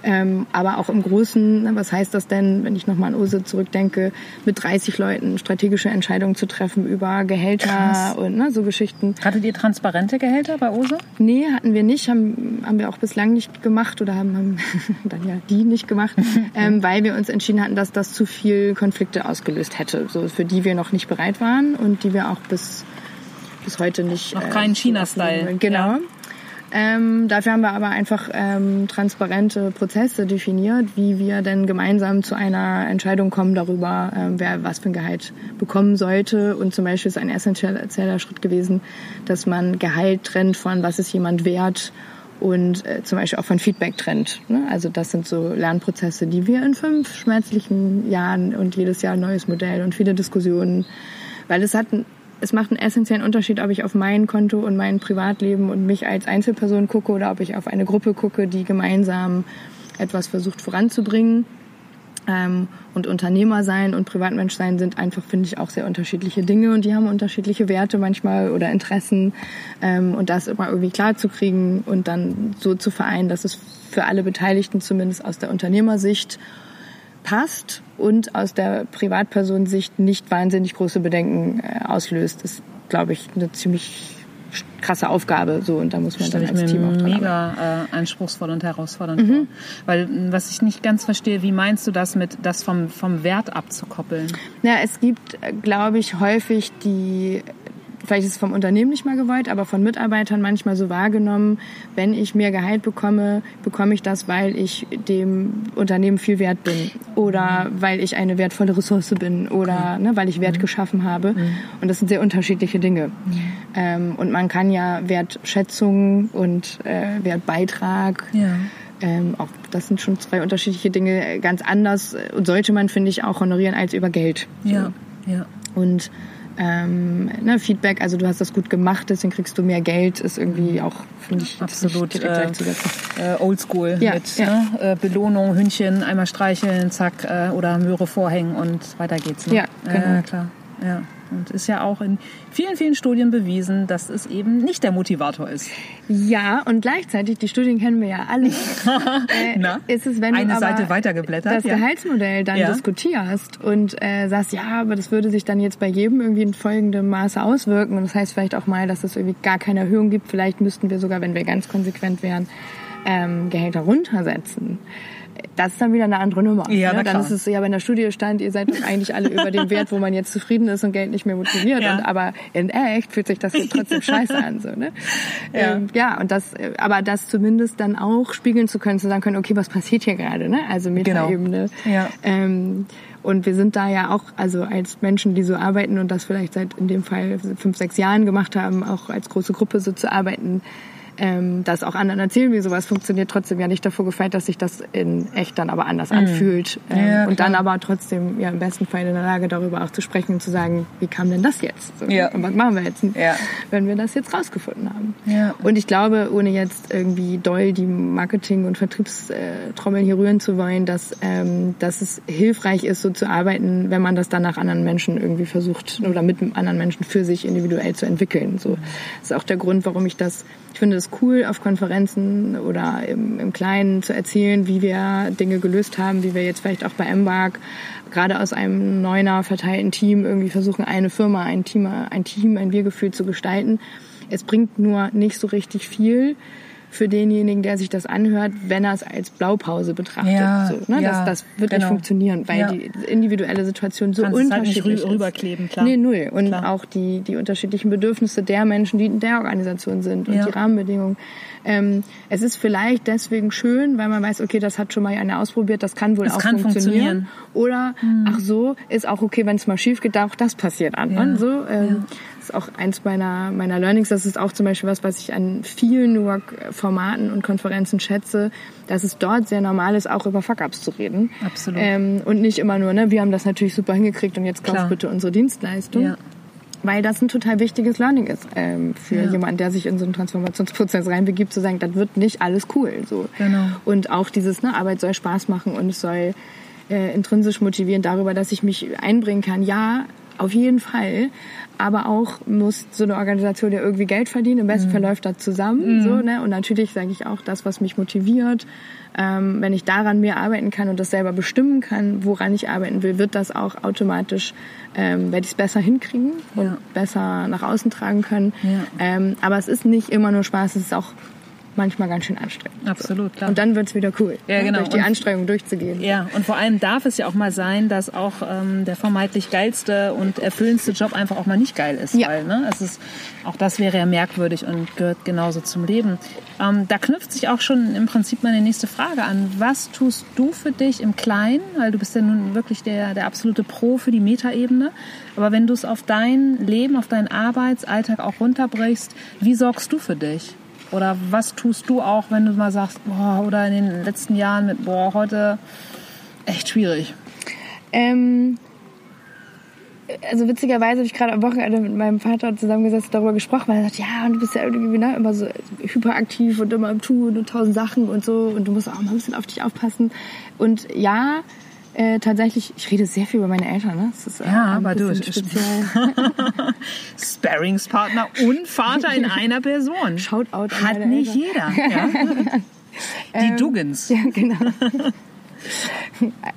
ähm, aber auch im Großen, ne, was heißt das denn, wenn ich nochmal an Ose zurückdenke, mit 30 Leuten strategische Entscheidungen zu treffen über Gehälter Krass. und ne, so Geschichten. Hattet ihr transparente Gehälter bei Ose? Nee, hatten wir nicht, haben, haben wir auch bislang nicht gemacht oder haben, haben dann ja die nicht gemacht, ähm, weil wir uns entschieden hatten, dass das zu viel Konflikte ausgelöst hätte, so für die wir noch nicht bereit waren und die wir auch bis bis heute nicht. Noch keinen äh, China-Style. Genau. Ja. Ähm, dafür haben wir aber einfach ähm, transparente Prozesse definiert, wie wir denn gemeinsam zu einer Entscheidung kommen darüber, ähm, wer was für ein Gehalt bekommen sollte. Und zum Beispiel ist ein essentieller Schritt gewesen, dass man Gehalt trennt von was ist jemand wert und äh, zum Beispiel auch von Feedback trennt. Ne? Also das sind so Lernprozesse, die wir in fünf schmerzlichen Jahren und jedes Jahr ein neues Modell und viele Diskussionen, weil es hat es macht einen essentiellen Unterschied, ob ich auf mein Konto und mein Privatleben und mich als Einzelperson gucke oder ob ich auf eine Gruppe gucke, die gemeinsam etwas versucht voranzubringen. Ähm, und Unternehmer sein und Privatmensch sein sind einfach, finde ich, auch sehr unterschiedliche Dinge und die haben unterschiedliche Werte manchmal oder Interessen. Ähm, und das immer irgendwie klar zu kriegen und dann so zu vereinen, dass es für alle Beteiligten zumindest aus der Unternehmersicht passt und aus der Privatpersonsicht nicht wahnsinnig große Bedenken äh, auslöst, ist, glaube ich, eine ziemlich krasse Aufgabe so und da muss man dann als Team auch mega äh, anspruchsvoll und herausfordernd mhm. weil was ich nicht ganz verstehe wie meinst du das mit das vom vom Wert abzukoppeln? Ja es gibt äh, glaube ich häufig die vielleicht ist es vom Unternehmen nicht mal gewollt, aber von Mitarbeitern manchmal so wahrgenommen, wenn ich mehr Gehalt bekomme, bekomme ich das, weil ich dem Unternehmen viel wert bin oder weil ich eine wertvolle Ressource bin oder okay. ne, weil ich Wert mhm. geschaffen habe. Mhm. Und das sind sehr unterschiedliche Dinge. Mhm. Ähm, und man kann ja Wertschätzung und äh, Wertbeitrag ja. Ähm, auch das sind schon zwei unterschiedliche Dinge, ganz anders und sollte man, finde ich, auch honorieren als über Geld. So. Ja, ja. Und ähm, ne, Feedback, also du hast das gut gemacht, deswegen kriegst du mehr Geld, ist irgendwie auch, finde ich, absolut äh, äh, oldschool ja, mit ja. Ne? Äh, Belohnung, Hündchen, einmal streicheln, zack, äh, oder Möhre vorhängen und weiter geht's. Ne? Ja, genau. klar. Ja. Und ist ja auch in vielen, vielen Studien bewiesen, dass es eben nicht der Motivator ist. Ja, und gleichzeitig, die Studien kennen wir ja alle. äh, Na, ist es, wenn eine du Seite weitergeblättert. Das ja. Gehaltsmodell dann ja. diskutierst und äh, sagst, ja, aber das würde sich dann jetzt bei jedem irgendwie in folgendem Maße auswirken. Und das heißt vielleicht auch mal, dass es irgendwie gar keine Erhöhung gibt. Vielleicht müssten wir sogar, wenn wir ganz konsequent wären, ähm, Gehälter runtersetzen, das ist dann wieder eine andere Nummer. Ja, ne? Dann ist es ja, wenn der Studie stand, ihr seid doch eigentlich alle über dem Wert, wo man jetzt zufrieden ist und Geld nicht mehr motiviert. Ja. Und, aber in echt fühlt sich das trotzdem scheiße an. So, ne? Ja. Ähm, ja, und das, äh, aber das zumindest dann auch spiegeln zu können, zu sagen können, okay, was passiert hier gerade? Ne? Also Metaebene. Ja. Ähm, und wir sind da ja auch, also als Menschen, die so arbeiten und das vielleicht seit in dem Fall fünf, sechs Jahren gemacht haben, auch als große Gruppe so zu arbeiten, ähm, das auch anderen erzählen, wie sowas funktioniert, trotzdem ja nicht davor gefeit, dass sich das in echt dann aber anders anfühlt. Ähm, Mhm. Ja, und dann aber trotzdem ja im besten Fall in der Lage, darüber auch zu sprechen und zu sagen, wie kam denn das jetzt? So, Ja. Und was machen wir jetzt, Ja. wenn wir das jetzt rausgefunden haben? Ja. Und ich glaube, ohne jetzt irgendwie doll die Marketing- und Vertriebstrommeln hier rühren zu wollen, dass, ähm, dass es hilfreich ist, so zu arbeiten, wenn man das dann nach anderen Menschen irgendwie versucht oder mit anderen Menschen für sich individuell zu entwickeln. So das ist auch der Grund, warum ich das, finde es cool, auf Konferenzen oder im, im Kleinen zu erzählen, wie wir Dinge gelöst haben, wie wir jetzt vielleicht auch bei Embark gerade aus einem neuner verteilten Team irgendwie versuchen, eine Firma, ein Team, ein Team, ein Wir-Gefühl zu gestalten. Es bringt nur nicht so richtig viel für denjenigen, der sich das anhört, wenn er es als Blaupause betrachtet. Ja, so, ne? ja, das, das wird genau. nicht funktionieren, weil Ja. die individuelle Situation so Kannst es halt nicht unterschiedlich rü- ist. rüberkleben, klar. Nee, null. Und Klar. auch die, die unterschiedlichen Bedürfnisse der Menschen, die in der Organisation sind und die Rahmenbedingungen. Ähm, es ist vielleicht deswegen schön, weil man weiß, okay, das hat schon mal einer ausprobiert, das kann wohl Es auch kann funktionieren. funktionieren. Oder, ach so, ist auch okay, wenn es mal schief geht, auch das passiert an. Und so, ähm, Das ist auch eins meiner, meiner Learnings. Das ist auch zum Beispiel was, was ich an vielen Work-Formaten und Konferenzen schätze, dass es dort sehr normal ist, auch über Fuck-Ups zu reden. Absolut. Ähm, und nicht immer nur, ne, wir haben das natürlich super hingekriegt und jetzt kauf Klar. bitte unsere Dienstleistung. Ja. Weil das ein total wichtiges Learning ist ähm, für Ja. jemanden, der sich in so einen Transformationsprozess reinbegibt, zu sagen, das wird nicht alles cool. So. Genau. Und auch dieses, ne, Arbeit soll Spaß machen und es soll äh, intrinsisch motivieren darüber, dass ich mich einbringen kann. Ja, auf jeden Fall. Aber auch muss so eine Organisation ja irgendwie Geld verdienen. Im besten Fall läuft das zusammen. So, ne? Und natürlich sage ich auch, das, was mich motiviert, ähm, wenn ich daran mehr arbeiten kann und das selber bestimmen kann, woran ich arbeiten will, wird das auch automatisch, ähm, werde ich es besser hinkriegen und Ja. besser nach außen tragen können. Ja. Ähm, aber es ist nicht immer nur Spaß, es ist auch manchmal ganz schön anstrengend. Absolut, klar. Und dann wird's wieder cool, Ja, ne, genau. durch die Und- Anstrengung durchzugehen. Ja, und vor allem darf es ja auch mal sein, dass auch ähm, der vermeintlich geilste und erfüllendste Job einfach auch mal nicht geil ist. Ja. Weil, ne, es ist, auch das wäre ja merkwürdig und gehört genauso zum Leben. Ähm, da knüpft sich auch schon im Prinzip meine nächste Frage an. Was tust du für dich im Kleinen? Weil du bist ja nun wirklich der, der absolute Pro für die Metaebene. Aber wenn du es auf dein Leben, auf deinen Arbeitsalltag auch runterbrichst, wie sorgst du für dich? Oder was tust du auch, wenn du mal sagst, boah, oder in den letzten Jahren mit, boah, heute echt schwierig. Ähm, also witzigerweise habe ich gerade am Wochenende mit meinem Vater zusammengesetzt und darüber gesprochen, weil er sagt, ja, und du bist ja irgendwie ne, immer so hyperaktiv und immer im Tun und tausend Sachen und so und du musst auch mal ein bisschen auf dich aufpassen. Und ja, äh, tatsächlich, ich rede sehr viel über meine Eltern, ne? Das ist äh, Ja, aber du, speziell. Sparringspartner und Vater in einer Person. Shoutout an Hat nicht Eltern. jeder. Ja? Die Duggins. Ja, genau.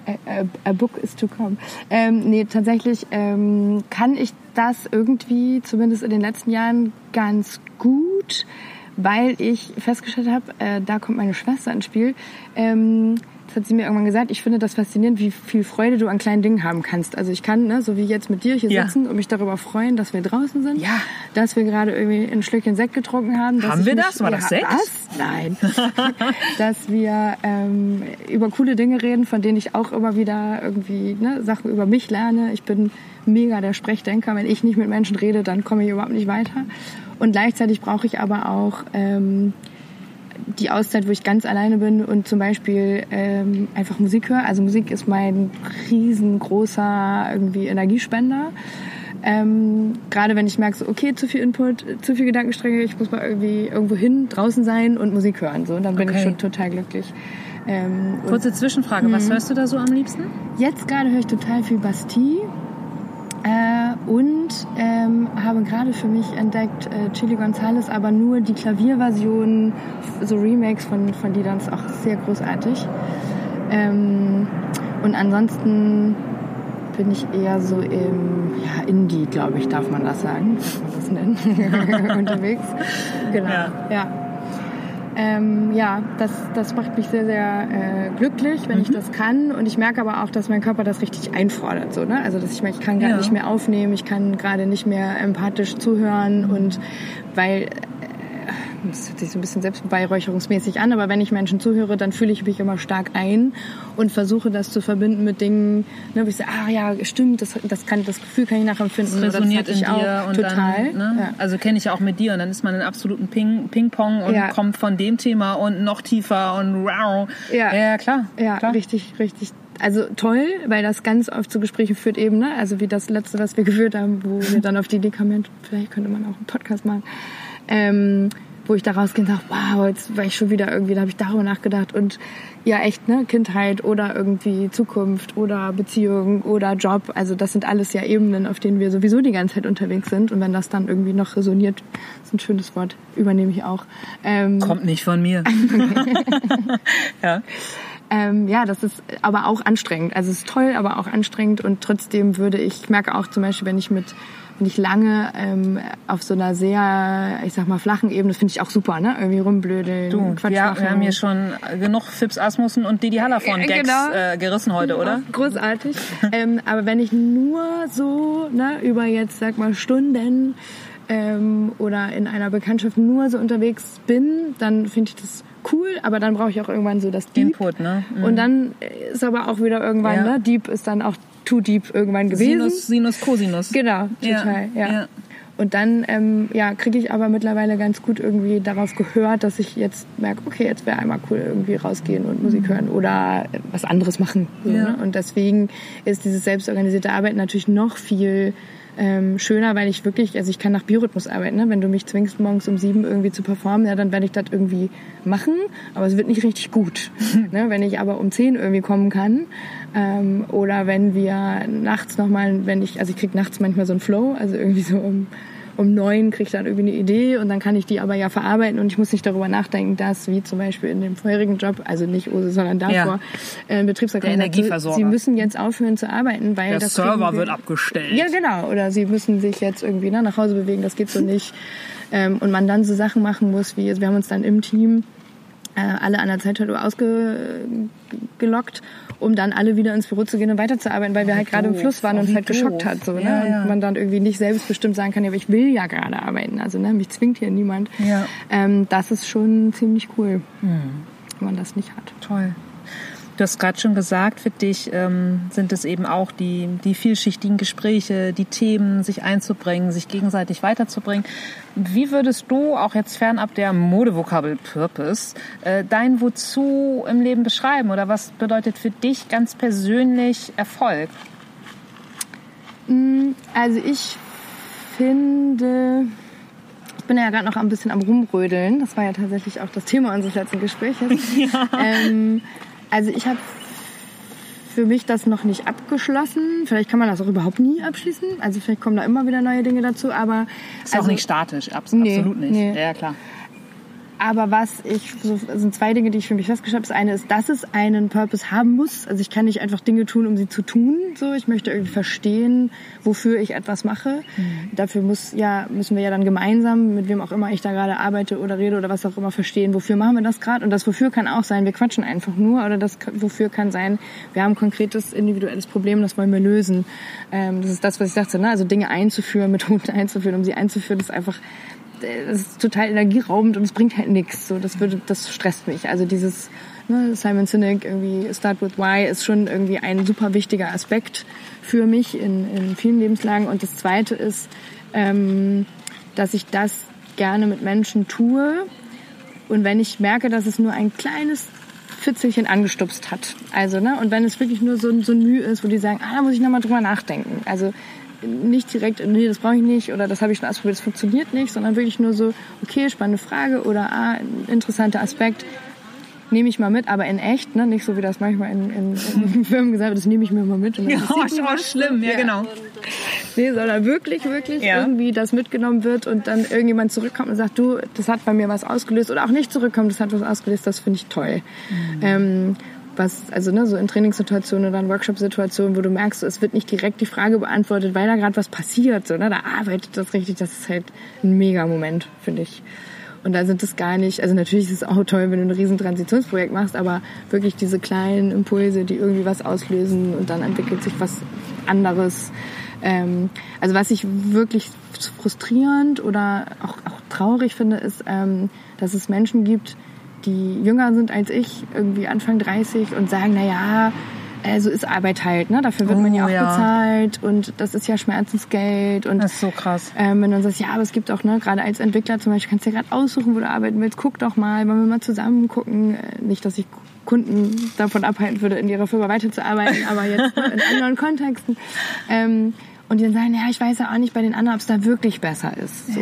a, a, a book is to come. Ähm, nee, tatsächlich ähm, kann ich das irgendwie, zumindest in den letzten Jahren, ganz gut, weil ich festgestellt habe, äh, da kommt meine Schwester ins Spiel. Ähm, das hat sie mir irgendwann gesagt. Ich finde das faszinierend, wie viel Freude du an kleinen Dingen haben kannst. Also ich kann, ne, so wie jetzt mit dir hier Ja. sitzen und mich darüber freuen, dass wir draußen sind. Ja. Dass wir gerade irgendwie ein Schlückchen Sekt getrunken haben. Haben wir das? War das Sekt? Was? Nein. dass wir ähm, über coole Dinge reden, von denen ich auch immer wieder irgendwie ne, Sachen über mich lerne. Ich bin mega der Sprechdenker. Wenn ich nicht mit Menschen rede, dann komme ich überhaupt nicht weiter. Und gleichzeitig brauche ich aber auch ähm, die Auszeit, wo ich ganz alleine bin und zum Beispiel ähm, einfach Musik höre. Also Musik ist mein riesengroßer irgendwie Energiespender. Ähm, gerade wenn ich merke, so, okay, zu viel Input, zu viel Gedankenstränge, ich muss mal irgendwie irgendwo hin, draußen sein und Musik hören. So, dann bin Okay. ich schon total glücklich. Ähm, Kurze Zwischenfrage, was hörst du da so am liebsten? Jetzt gerade höre ich total viel Bastille äh, und ähm, habe gerade für mich entdeckt äh, Chili Gonzales, aber nur die Klavierversion, so Remakes von, von Liedern ist auch sehr großartig. Ähm, und ansonsten bin ich eher so im ja, Indie, glaube ich, darf man das sagen, darf man das nennen, unterwegs. Genau, Ja. ja. Ähm, ja, das, das macht mich sehr, sehr äh, glücklich, wenn mhm. ich das kann. Und ich merke aber auch, dass mein Körper das richtig einfordert. So, ne? Also dass ich merke, ich kann gerade ja. nicht mehr aufnehmen, ich kann gerade nicht mehr empathisch zuhören und weil das hört sich so ein bisschen selbstbeweihräucherungsmäßig an, aber wenn ich Menschen zuhöre, dann fühle ich mich immer stark ein und versuche das zu verbinden mit Dingen, ne, wo ich sage, ah ja, stimmt, das, das, kann, das Gefühl kann ich nachempfinden. Das resoniert das in dir und total. Dann, ne? ja. Also kenne ich ja auch mit dir und dann ist man in absoluten Ping, Ping-Pong und ja. kommt von dem Thema und noch tiefer und wow. Ja, ja klar. Ja, klar. richtig, richtig also toll, weil das ganz oft zu Gesprächen führt eben, ne? also wie das letzte, was wir geführt haben, wo wir dann auf die Idee kamen, vielleicht könnte man auch einen Podcast machen, ähm, wo ich da rausgehe und sage, wow, jetzt war ich schon wieder irgendwie, da habe ich darüber nachgedacht und ja echt, ne, Kindheit oder irgendwie Zukunft oder Beziehung oder Job, also das sind alles ja Ebenen, auf denen wir sowieso die ganze Zeit unterwegs sind und wenn das dann irgendwie noch resoniert, ist ein schönes Wort, übernehme ich auch. Ähm, Kommt nicht von mir. ja. Ähm, ja, das ist aber auch anstrengend. Also es ist toll, aber auch anstrengend und trotzdem würde ich, ich merke auch zum Beispiel, wenn ich mit wenn ich lange ähm, auf so einer sehr, ich sag mal, flachen Ebene, das finde ich auch super, ne? Irgendwie rumblödeln, du, Quatsch ja, machen. Wir haben hier schon genug Fips Asmussen und Didi Hallervorn Gags genau. äh, gerissen heute, oder? Großartig. ähm, aber wenn ich nur so, ne, über jetzt, sag mal, Stunden ähm, oder in einer Bekanntschaft nur so unterwegs bin, dann finde ich das cool, aber dann brauche ich auch irgendwann so das Deep. Input, ne? Mhm. Und dann ist aber auch wieder irgendwann, ja. ne? Deep ist dann auch too deep irgendwann gewesen. Sinus, Sinus, Cosinus. Genau, total, ja. ja. Und dann ähm, ja, kriege ich aber mittlerweile ganz gut irgendwie darauf gehört, dass ich jetzt merke, okay, jetzt wäre einmal cool irgendwie rausgehen und Musik hören oder was anderes machen. So, ja. ne? Und deswegen ist dieses selbstorganisierte Arbeiten natürlich noch viel ähm, schöner, weil ich wirklich, also ich kann nach Biorhythmus arbeiten. Ne? Wenn du mich zwingst, morgens um sieben irgendwie zu performen, ja, dann werde ich das irgendwie machen, aber es wird nicht richtig gut. ne? Wenn ich aber um zehn irgendwie kommen kann ähm, oder wenn wir nachts nochmal, wenn ich, also ich krieg nachts manchmal so einen Flow, also irgendwie so um um neun kriege ich dann irgendwie eine Idee und dann kann ich die aber ja verarbeiten und ich muss nicht darüber nachdenken, dass, wie zum Beispiel in dem vorherigen Job, also nicht Ose, sondern davor, ja. äh, Energieversorger. Sie müssen jetzt aufhören zu arbeiten, weil der das Server wird abgestellt. Ja, genau. Oder sie müssen sich jetzt irgendwie ne, nach Hause bewegen, das geht so nicht. Ähm, und man dann so Sachen machen muss, wie, also wir haben uns dann im Team äh, alle an der Zeitschaltuhr ausgelockt um dann alle wieder ins Büro zu gehen und weiterzuarbeiten, weil wir halt gerade im Fluss waren und es halt geschockt hat. So, ne? Ja, ja. Und man dann irgendwie nicht selbstbestimmt sagen kann, ja, aber ich will ja gerade arbeiten. Also ne, mich zwingt hier niemand. Ja. Ähm, das ist schon ziemlich cool, mhm. wenn man das nicht hat. Toll. Du hast gerade schon gesagt, für dich ähm, sind es eben auch die, die vielschichtigen Gespräche, die Themen, sich einzubringen, sich gegenseitig weiterzubringen. Wie würdest du, auch jetzt fernab der Modevokabel Purpose, äh, dein Wozu im Leben beschreiben? Oder was bedeutet für dich ganz persönlich Erfolg? Mm, also ich finde, ich bin ja gerade noch ein bisschen am Rumrödeln. Das war ja tatsächlich auch das Thema unseres letzten Gesprächs. Ja. Ähm, also ich habe für mich das noch nicht abgeschlossen. Vielleicht kann man das auch überhaupt nie abschließen. Also vielleicht kommen da immer wieder neue Dinge dazu, aber... Ist also, auch nicht statisch, absolut nee, nicht. Nee. Ja, klar. Aber was ich, so sind zwei Dinge, die ich für mich festgestellt habe. Das eine ist, dass es einen Purpose haben muss. Also ich kann nicht einfach Dinge tun, um sie zu tun. So, ich möchte irgendwie verstehen, wofür ich etwas mache. Mhm. Dafür muss ja, müssen wir ja dann gemeinsam, mit wem auch immer ich da gerade arbeite oder rede oder was auch immer, verstehen, wofür machen wir das gerade. Und das wofür kann auch sein, wir quatschen einfach nur. Oder das wofür kann sein, wir haben ein konkretes individuelles Problem, das wollen wir lösen. Ähm, das ist das, was ich sagte, ne? Also Dinge einzuführen, Methoden einzuführen, um sie einzuführen, ist einfach das ist total energieraubend und es bringt halt nichts. So, das würde, das stresst mich. Also dieses ne, Simon Sinek irgendwie Start with Why ist schon irgendwie ein super wichtiger Aspekt für mich in, in vielen Lebenslagen. Und das Zweite ist, ähm, dass ich das gerne mit Menschen tue. Und wenn ich merke, dass es nur ein kleines Fitzelchen angestupst hat. Also, ne, und wenn es wirklich nur so, so ein Mühe ist, wo die sagen, ah, da muss ich nochmal drüber nachdenken. Also, nicht direkt, nee, das brauche ich nicht oder das habe ich schon ausprobiert, das funktioniert nicht, sondern wirklich nur so, okay, spannende Frage oder ah, interessanter Aspekt, nehme ich mal mit, aber in echt, ne? nicht so wie das manchmal in, in, in Firmen gesagt wird, das nehme ich mir mal mit. Und ja, oh, schon mal schlimm, ja, ja, genau. Nee, sondern wirklich, wirklich ja. irgendwie das mitgenommen wird und dann irgendjemand zurückkommt und sagt, du, das hat bei mir was ausgelöst oder auch nicht zurückkommt, das hat was ausgelöst, das finde ich toll. Mhm. Ähm, was, also ne, so in Trainingssituationen oder in Workshop-Situationen, wo du merkst, es wird nicht direkt die Frage beantwortet, weil da gerade was passiert, so, ne, da arbeitet das richtig, das ist halt ein mega Moment, finde ich. Und da sind es gar nicht, also natürlich ist es auch toll, wenn du ein riesen Transitionsprojekt machst, aber wirklich diese kleinen Impulse, die irgendwie was auslösen und dann entwickelt sich was anderes. Ähm, also was ich wirklich frustrierend oder auch, auch traurig finde, ist, ähm, dass es Menschen gibt, die jünger sind als ich, irgendwie Anfang 30 und sagen, na ja, äh, so ist Arbeit halt, ne? Dafür wird Oh, man ja auch ja. bezahlt und das ist ja Schmerzensgeld und Das ist so krass. ähm, wenn du sagst, ja, aber es gibt auch, ne, gerade als Entwickler zum Beispiel, kannst du ja gerade aussuchen, wo du arbeiten willst, guck doch mal, wollen wir mal zusammen gucken. Äh, Nicht, dass ich Kunden davon abhalten würde, in ihrer Firma weiterzuarbeiten, aber jetzt in anderen Kontexten. Ähm, und die dann sagen, ja, ich weiß ja auch nicht bei den anderen, ob es da wirklich besser ist. So.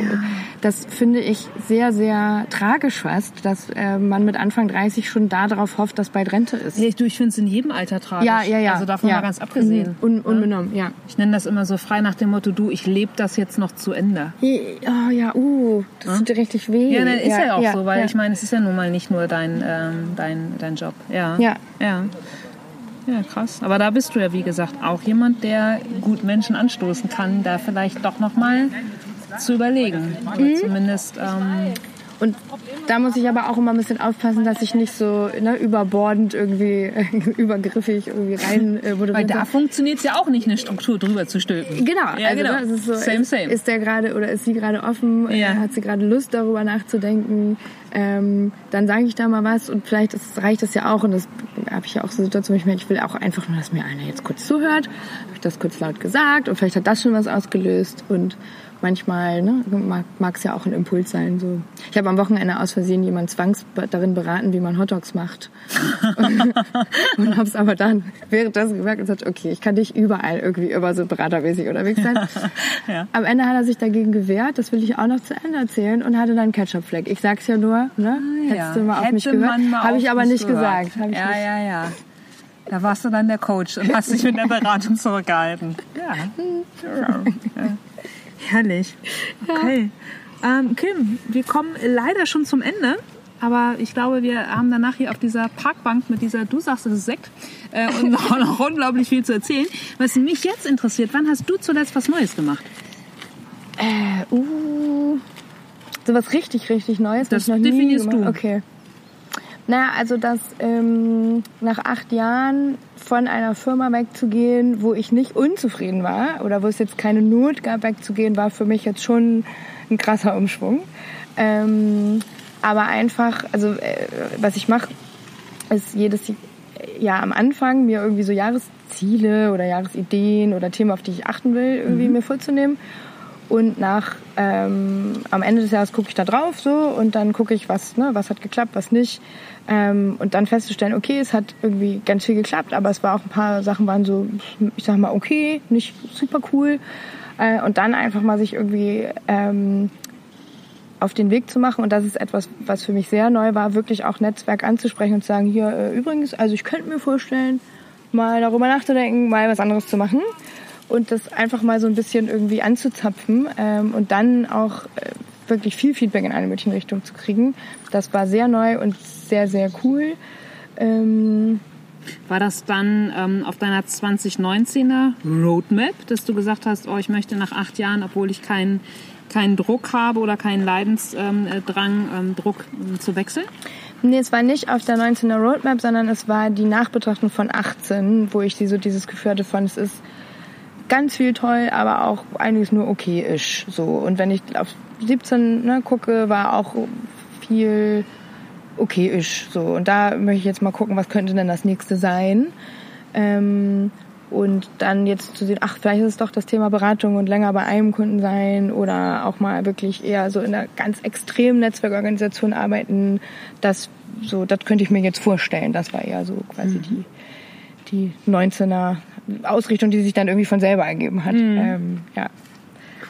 Das finde ich sehr, sehr tragisch fast, dass äh, man mit Anfang 30 schon darauf hofft, dass bald Rente ist. Ja, du, ich finde es in jedem Alter tragisch. Ja, ja, ja. Also davon ja. mal ganz abgesehen. Un, unbenommen, ja. Ich nenne das immer so frei nach dem Motto, du, ich lebe das jetzt noch zu Ende. Oh ja, uh, das tut dir richtig weh. Ja, nein, ist ja, auch so, weil ja. ich meine, es ist ja nun mal nicht nur dein, ähm, dein, dein Job. Ja. Ja. ja. Ja, krass. Aber da bist du ja, wie gesagt, auch jemand, der gut Menschen anstoßen kann, da vielleicht doch nochmal zu überlegen. Oder Mhm. zumindest, ähm, Und da muss ich aber auch immer ein bisschen aufpassen, dass ich nicht so ne, überbordend irgendwie, übergriffig irgendwie rein äh, weil moderiere. da funktioniert es ja auch nicht, eine Struktur drüber zu stülpen. Genau, Ja, also genau. ne, es ist so, Same, same. ist der gerade oder ist sie gerade offen, äh, Ja. hat sie gerade Lust darüber nachzudenken, ähm, dann sage ich da mal was und vielleicht ist, reicht das ja auch und das habe ich ja auch so Situationen, wo ich merke, ich will auch einfach nur, dass mir einer jetzt kurz zuhört, habe ich das kurz laut gesagt und vielleicht hat das schon was ausgelöst und manchmal ne, mag es ja auch ein Impuls sein. So. Ich habe am Wochenende aus Versehen jemand zwangs darin beraten, wie man Hotdogs macht und habe es aber dann währenddessen gemerkt und gesagt, okay, ich kann nicht überall irgendwie immer so beratermäßig unterwegs sein. Ja. Am Ende hat er sich dagegen gewehrt, das will ich auch noch zu Ende erzählen und hatte dann einen Ketchup-Fleck. Ich sag's ja nur, ne? Hättest du mal auf Hätte mich gehört. Habe ich aber nicht gehört. gesagt. Hab ich ja, nicht. ja, ja. Da warst du dann der Coach und hast dich mit der Beratung zurückgehalten. Ja. ja. Herrlich. Okay. Ähm, Kim, wir kommen leider schon zum Ende. Aber ich glaube, wir haben danach hier auf dieser Parkbank mit dieser, du sagst, es ist Sekt, äh, und noch, noch unglaublich viel zu erzählen. Was mich jetzt interessiert, wann hast du zuletzt was Neues gemacht? Äh, uh, so was richtig, richtig Neues. Das noch nie definierst gemacht. du. Okay. Naja, also dass ähm, nach acht Jahren von einer Firma wegzugehen, wo ich nicht unzufrieden war oder wo es jetzt keine Not gab, wegzugehen, war für mich jetzt schon ein krasser Umschwung. Ähm, aber einfach, also äh, was ich mache, ist jedes Jahr am Anfang mir irgendwie so Jahresziele oder Jahresideen oder Themen, auf die ich achten will, irgendwie mir vorzunehmen. Und nach ähm, am Ende des Jahres gucke ich da drauf so und dann gucke ich, was, ne, was hat geklappt, was nicht. Ähm, und dann festzustellen, okay, es hat irgendwie ganz viel geklappt, aber es war auch ein paar Sachen waren so, ich sag mal, okay, nicht super cool. Äh, und dann einfach mal sich irgendwie ähm, auf den Weg zu machen. Und das ist etwas, was für mich sehr neu war, wirklich auch Netzwerk anzusprechen und zu sagen, hier äh, übrigens, also ich könnte mir vorstellen, mal darüber nachzudenken, mal was anderes zu machen. Und das einfach mal so ein bisschen irgendwie anzuzapfen ähm, und dann auch äh, wirklich viel Feedback in eine möglichen Richtung zu kriegen. Das war sehr neu und sehr, sehr cool. Ähm, War das dann ähm, auf deiner 2019er Roadmap, dass du gesagt hast, oh, ich möchte nach acht Jahren, obwohl ich keinen keinen Druck habe oder keinen Leidensdrang, ähm, Drang, ähm, Druck ähm, zu wechseln? Nee, es war nicht auf der 19er Roadmap, sondern es war die Nachbetrachtung von 18, wo ich so dieses Gefühl hatte von, es ist ganz viel toll, aber auch einiges nur okay-ish. So. Und wenn ich auf 17 ne, gucke, war auch viel okay-ish. So. Und da möchte ich jetzt mal gucken, was könnte denn das nächste sein. Ähm, und dann jetzt zu sehen, ach, vielleicht ist es doch das Thema Beratung und länger bei einem Kunden sein oder auch mal wirklich eher so in einer ganz extremen Netzwerkorganisation arbeiten. Das, so, das könnte ich mir jetzt vorstellen. Das war eher so quasi die, die 19er Ausrichtung, die sich dann irgendwie von selber ergeben hat. Ähm, ja.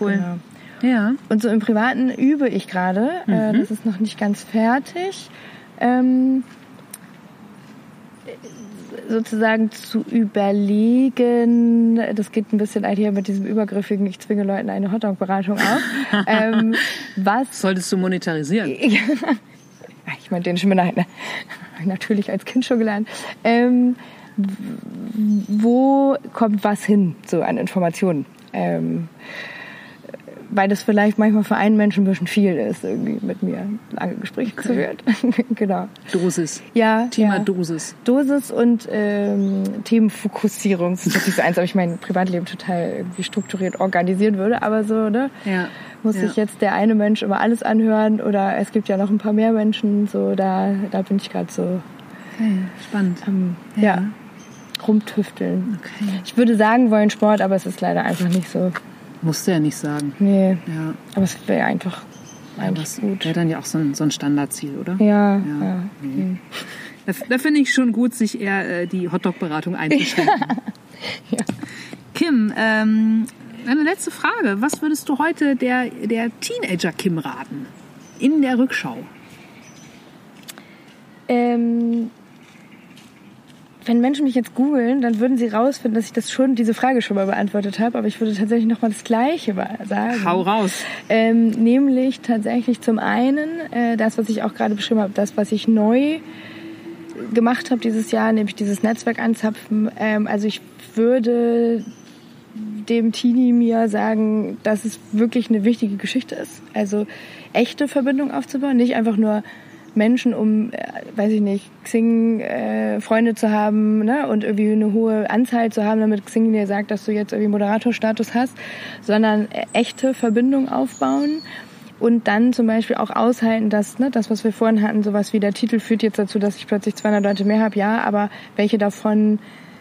Cool. Genau. Ja. Und so im Privaten übe ich gerade. Äh, das ist noch nicht ganz fertig. Ähm, sozusagen zu überlegen, das geht ein bisschen einher mit diesem übergriffigen, ich zwinge Leuten eine Hotdog-Beratung auf, ähm, was Solltest du monetarisieren? ich meine, den Schminderheit, ne? Natürlich als Kind schon gelernt. Ähm, wo kommt was hin, so an Informationen? Ähm, weil das vielleicht manchmal für einen Menschen ein bisschen viel ist, irgendwie mit mir lange Gespräche okay. zu führen. genau. Dosis. Ja. Thema ja. Dosis. Dosis und ähm, Themenfokussierung. Das ist natürlich so eins, ob ich mein Privatleben total irgendwie strukturiert organisieren würde, aber so, ne? Ja. Muss ja. sich jetzt der eine Mensch immer alles anhören oder es gibt ja noch ein paar mehr Menschen, so da, da bin ich gerade so. Okay, spannend. Ähm, ja. ja. Rumtüfteln. Okay. Ich würde sagen wollen Sport, aber es ist leider einfach nicht so. Musst du ja nicht sagen. Nee. Ja. Aber es wäre einfach eigentlich das gut. Wäre dann ja auch so ein, so ein Standardziel, oder? Ja. Ja. ja. Nee. Da, da finde ich schon gut, sich eher äh, die Hotdog-Beratung einzuschränken. ja. Kim, ähm, eine letzte Frage. Was würdest du heute der, der Teenager Kim raten? In der Rückschau. Ähm, wenn Menschen mich jetzt googeln, dann würden sie rausfinden, dass ich das schon, diese Frage schon mal beantwortet habe, aber ich würde tatsächlich noch mal das Gleiche sagen. Hau raus. Ähm, nämlich tatsächlich zum einen äh, das, was ich auch gerade beschrieben habe, das, was ich neu gemacht habe dieses Jahr, nämlich dieses Netzwerk anzapfen. Ähm, also ich würde dem Teenie mir sagen, dass es wirklich eine wichtige Geschichte ist. Also echte Verbindung aufzubauen, nicht einfach nur Menschen, um, äh, weiß ich nicht, Xing äh, Freunde zu haben ne? und irgendwie eine hohe Anzahl zu haben, damit Xing dir sagt, dass du jetzt irgendwie Moderatorstatus hast, sondern äh, echte Verbindung aufbauen und dann zum Beispiel auch aushalten, dass ne, das, was wir vorhin hatten, sowas wie der Titel führt jetzt dazu, dass ich plötzlich 200 Leute mehr habe, ja, aber welche davon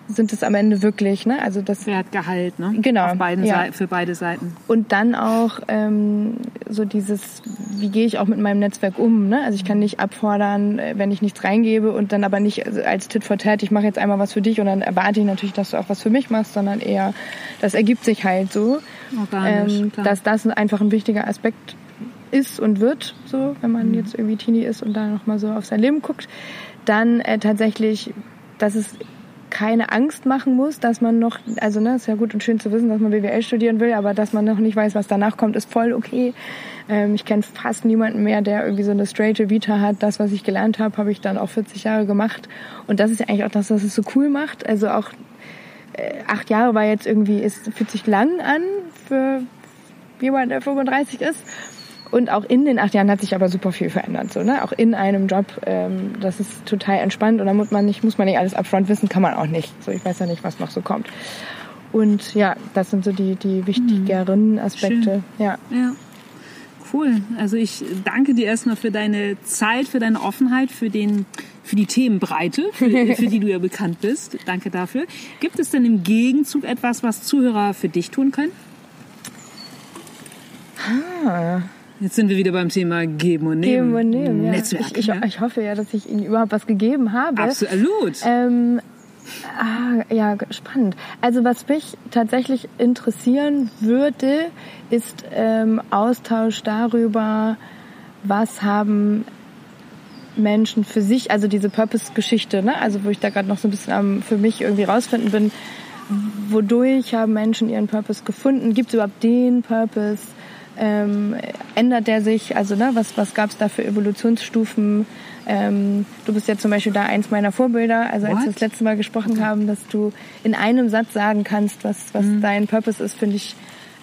sind es am Ende wirklich, ne? Also das Wertgehalt, ne? Genau. Ja. Seiten, für beide Seiten. Und dann auch ähm, so dieses, wie gehe ich auch mit meinem Netzwerk um, ne? Also ich kann nicht abfordern, äh, wenn ich nichts reingebe und dann aber nicht als Tit for Tat, ich mache jetzt einmal was für dich und dann erwarte ich natürlich, dass du auch was für mich machst, sondern eher, das ergibt sich halt so, Organisch, ähm, klar. dass das einfach ein wichtiger Aspekt ist und wird, so wenn man Mhm. jetzt irgendwie Teenie ist und da nochmal so auf sein Leben guckt, dann äh, tatsächlich, dass es keine Angst machen muss, dass man noch, also ne, ist ja gut und schön zu wissen, dass man BWL studieren will, aber dass man noch nicht weiß, was danach kommt, ist voll okay. Ähm, ich kenne fast niemanden mehr, der irgendwie so eine straighte Vita hat. Das, was ich gelernt habe, habe ich dann auch 40 Jahre gemacht. Und das ist ja eigentlich auch das, was es so cool macht. Also auch äh, acht Jahre war jetzt irgendwie, ist, fühlt sich lang an für jemand, der 35 ist. Und auch in den acht Jahren hat sich aber super viel verändert. So, ne? Auch in einem Job, ähm, das ist total entspannt und da muss man nicht, muss man nicht alles upfront wissen, kann man auch nicht. So, ich weiß ja nicht, was noch so kommt. Und ja, das sind so die, die wichtigeren Aspekte. Ja. Ja. Cool. Also ich danke dir erstmal für deine Zeit, für deine Offenheit, für den, für die Themenbreite, für, für die du ja bekannt bist. Danke dafür. Gibt es denn im Gegenzug etwas, was Zuhörer für dich tun können? Ah. Jetzt sind wir wieder beim Thema Geben und Nehmen. Geben und nehmen, ja. Netzwerk. Ich, ich, ja. ich hoffe ja, dass ich Ihnen überhaupt was gegeben habe. Absolut. Ähm, ah, ja, spannend. Also was mich tatsächlich interessieren würde, ist ähm, Austausch darüber, was haben Menschen für sich, also diese Purpose-Geschichte, ne? also wo ich da gerade noch so ein bisschen am, für mich irgendwie rausfinden bin, wodurch haben Menschen ihren Purpose gefunden? Gibt es überhaupt den Purpose? Ähm, ändert der sich? Also ne, was, was gab es da für Evolutionsstufen? Ähm, du bist ja zum Beispiel da eins meiner Vorbilder. Also als What? wir das letzte Mal gesprochen Okay. haben, dass du in einem Satz sagen kannst, was, was Mhm. dein Purpose ist, finde ich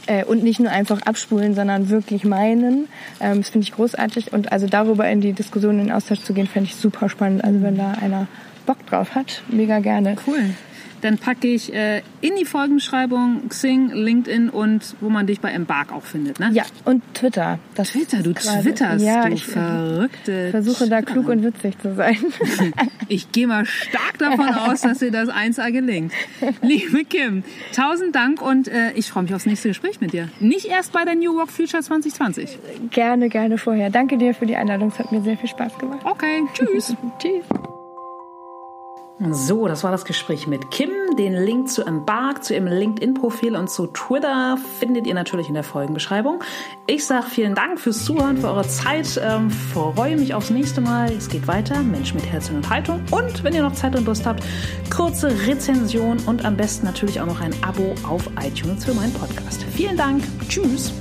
äh, und nicht nur einfach abspulen, sondern wirklich meinen. Ähm, das finde ich großartig. Und also darüber in die Diskussion, in den Austausch zu gehen, fände ich super spannend. Also wenn da einer Bock drauf hat, mega gerne. Cool. Dann packe ich äh, in die Folgenbeschreibung Xing, LinkedIn und wo man dich bei Embark auch findet, ne? Ja, und Twitter. Das Twitter, du twitterst, ja, du ich verrückte. versuche da klug und witzig zu sein. Ich gehe mal stark davon aus, dass dir das 1A gelingt. Liebe Kim, tausend Dank und äh, ich freue mich aufs nächste Gespräch mit dir. Nicht erst bei der New Work Future 2020. gerne, gerne vorher. Danke dir für die Einladung. Es hat mir sehr viel Spaß gemacht. Okay, tschüss. Tschüss. So, das war das Gespräch mit Kim. Den Link zu Embark, zu ihrem LinkedIn-Profil und zu Twitter findet ihr natürlich in der Folgenbeschreibung. Ich sage vielen Dank fürs Zuhören, für eure Zeit. Ähm, freue mich aufs nächste Mal. Es geht weiter. Mensch mit Herz und Haltung. Und wenn ihr noch Zeit und Lust habt, kurze Rezension und am besten natürlich auch noch ein Abo auf iTunes für meinen Podcast. Vielen Dank. Tschüss.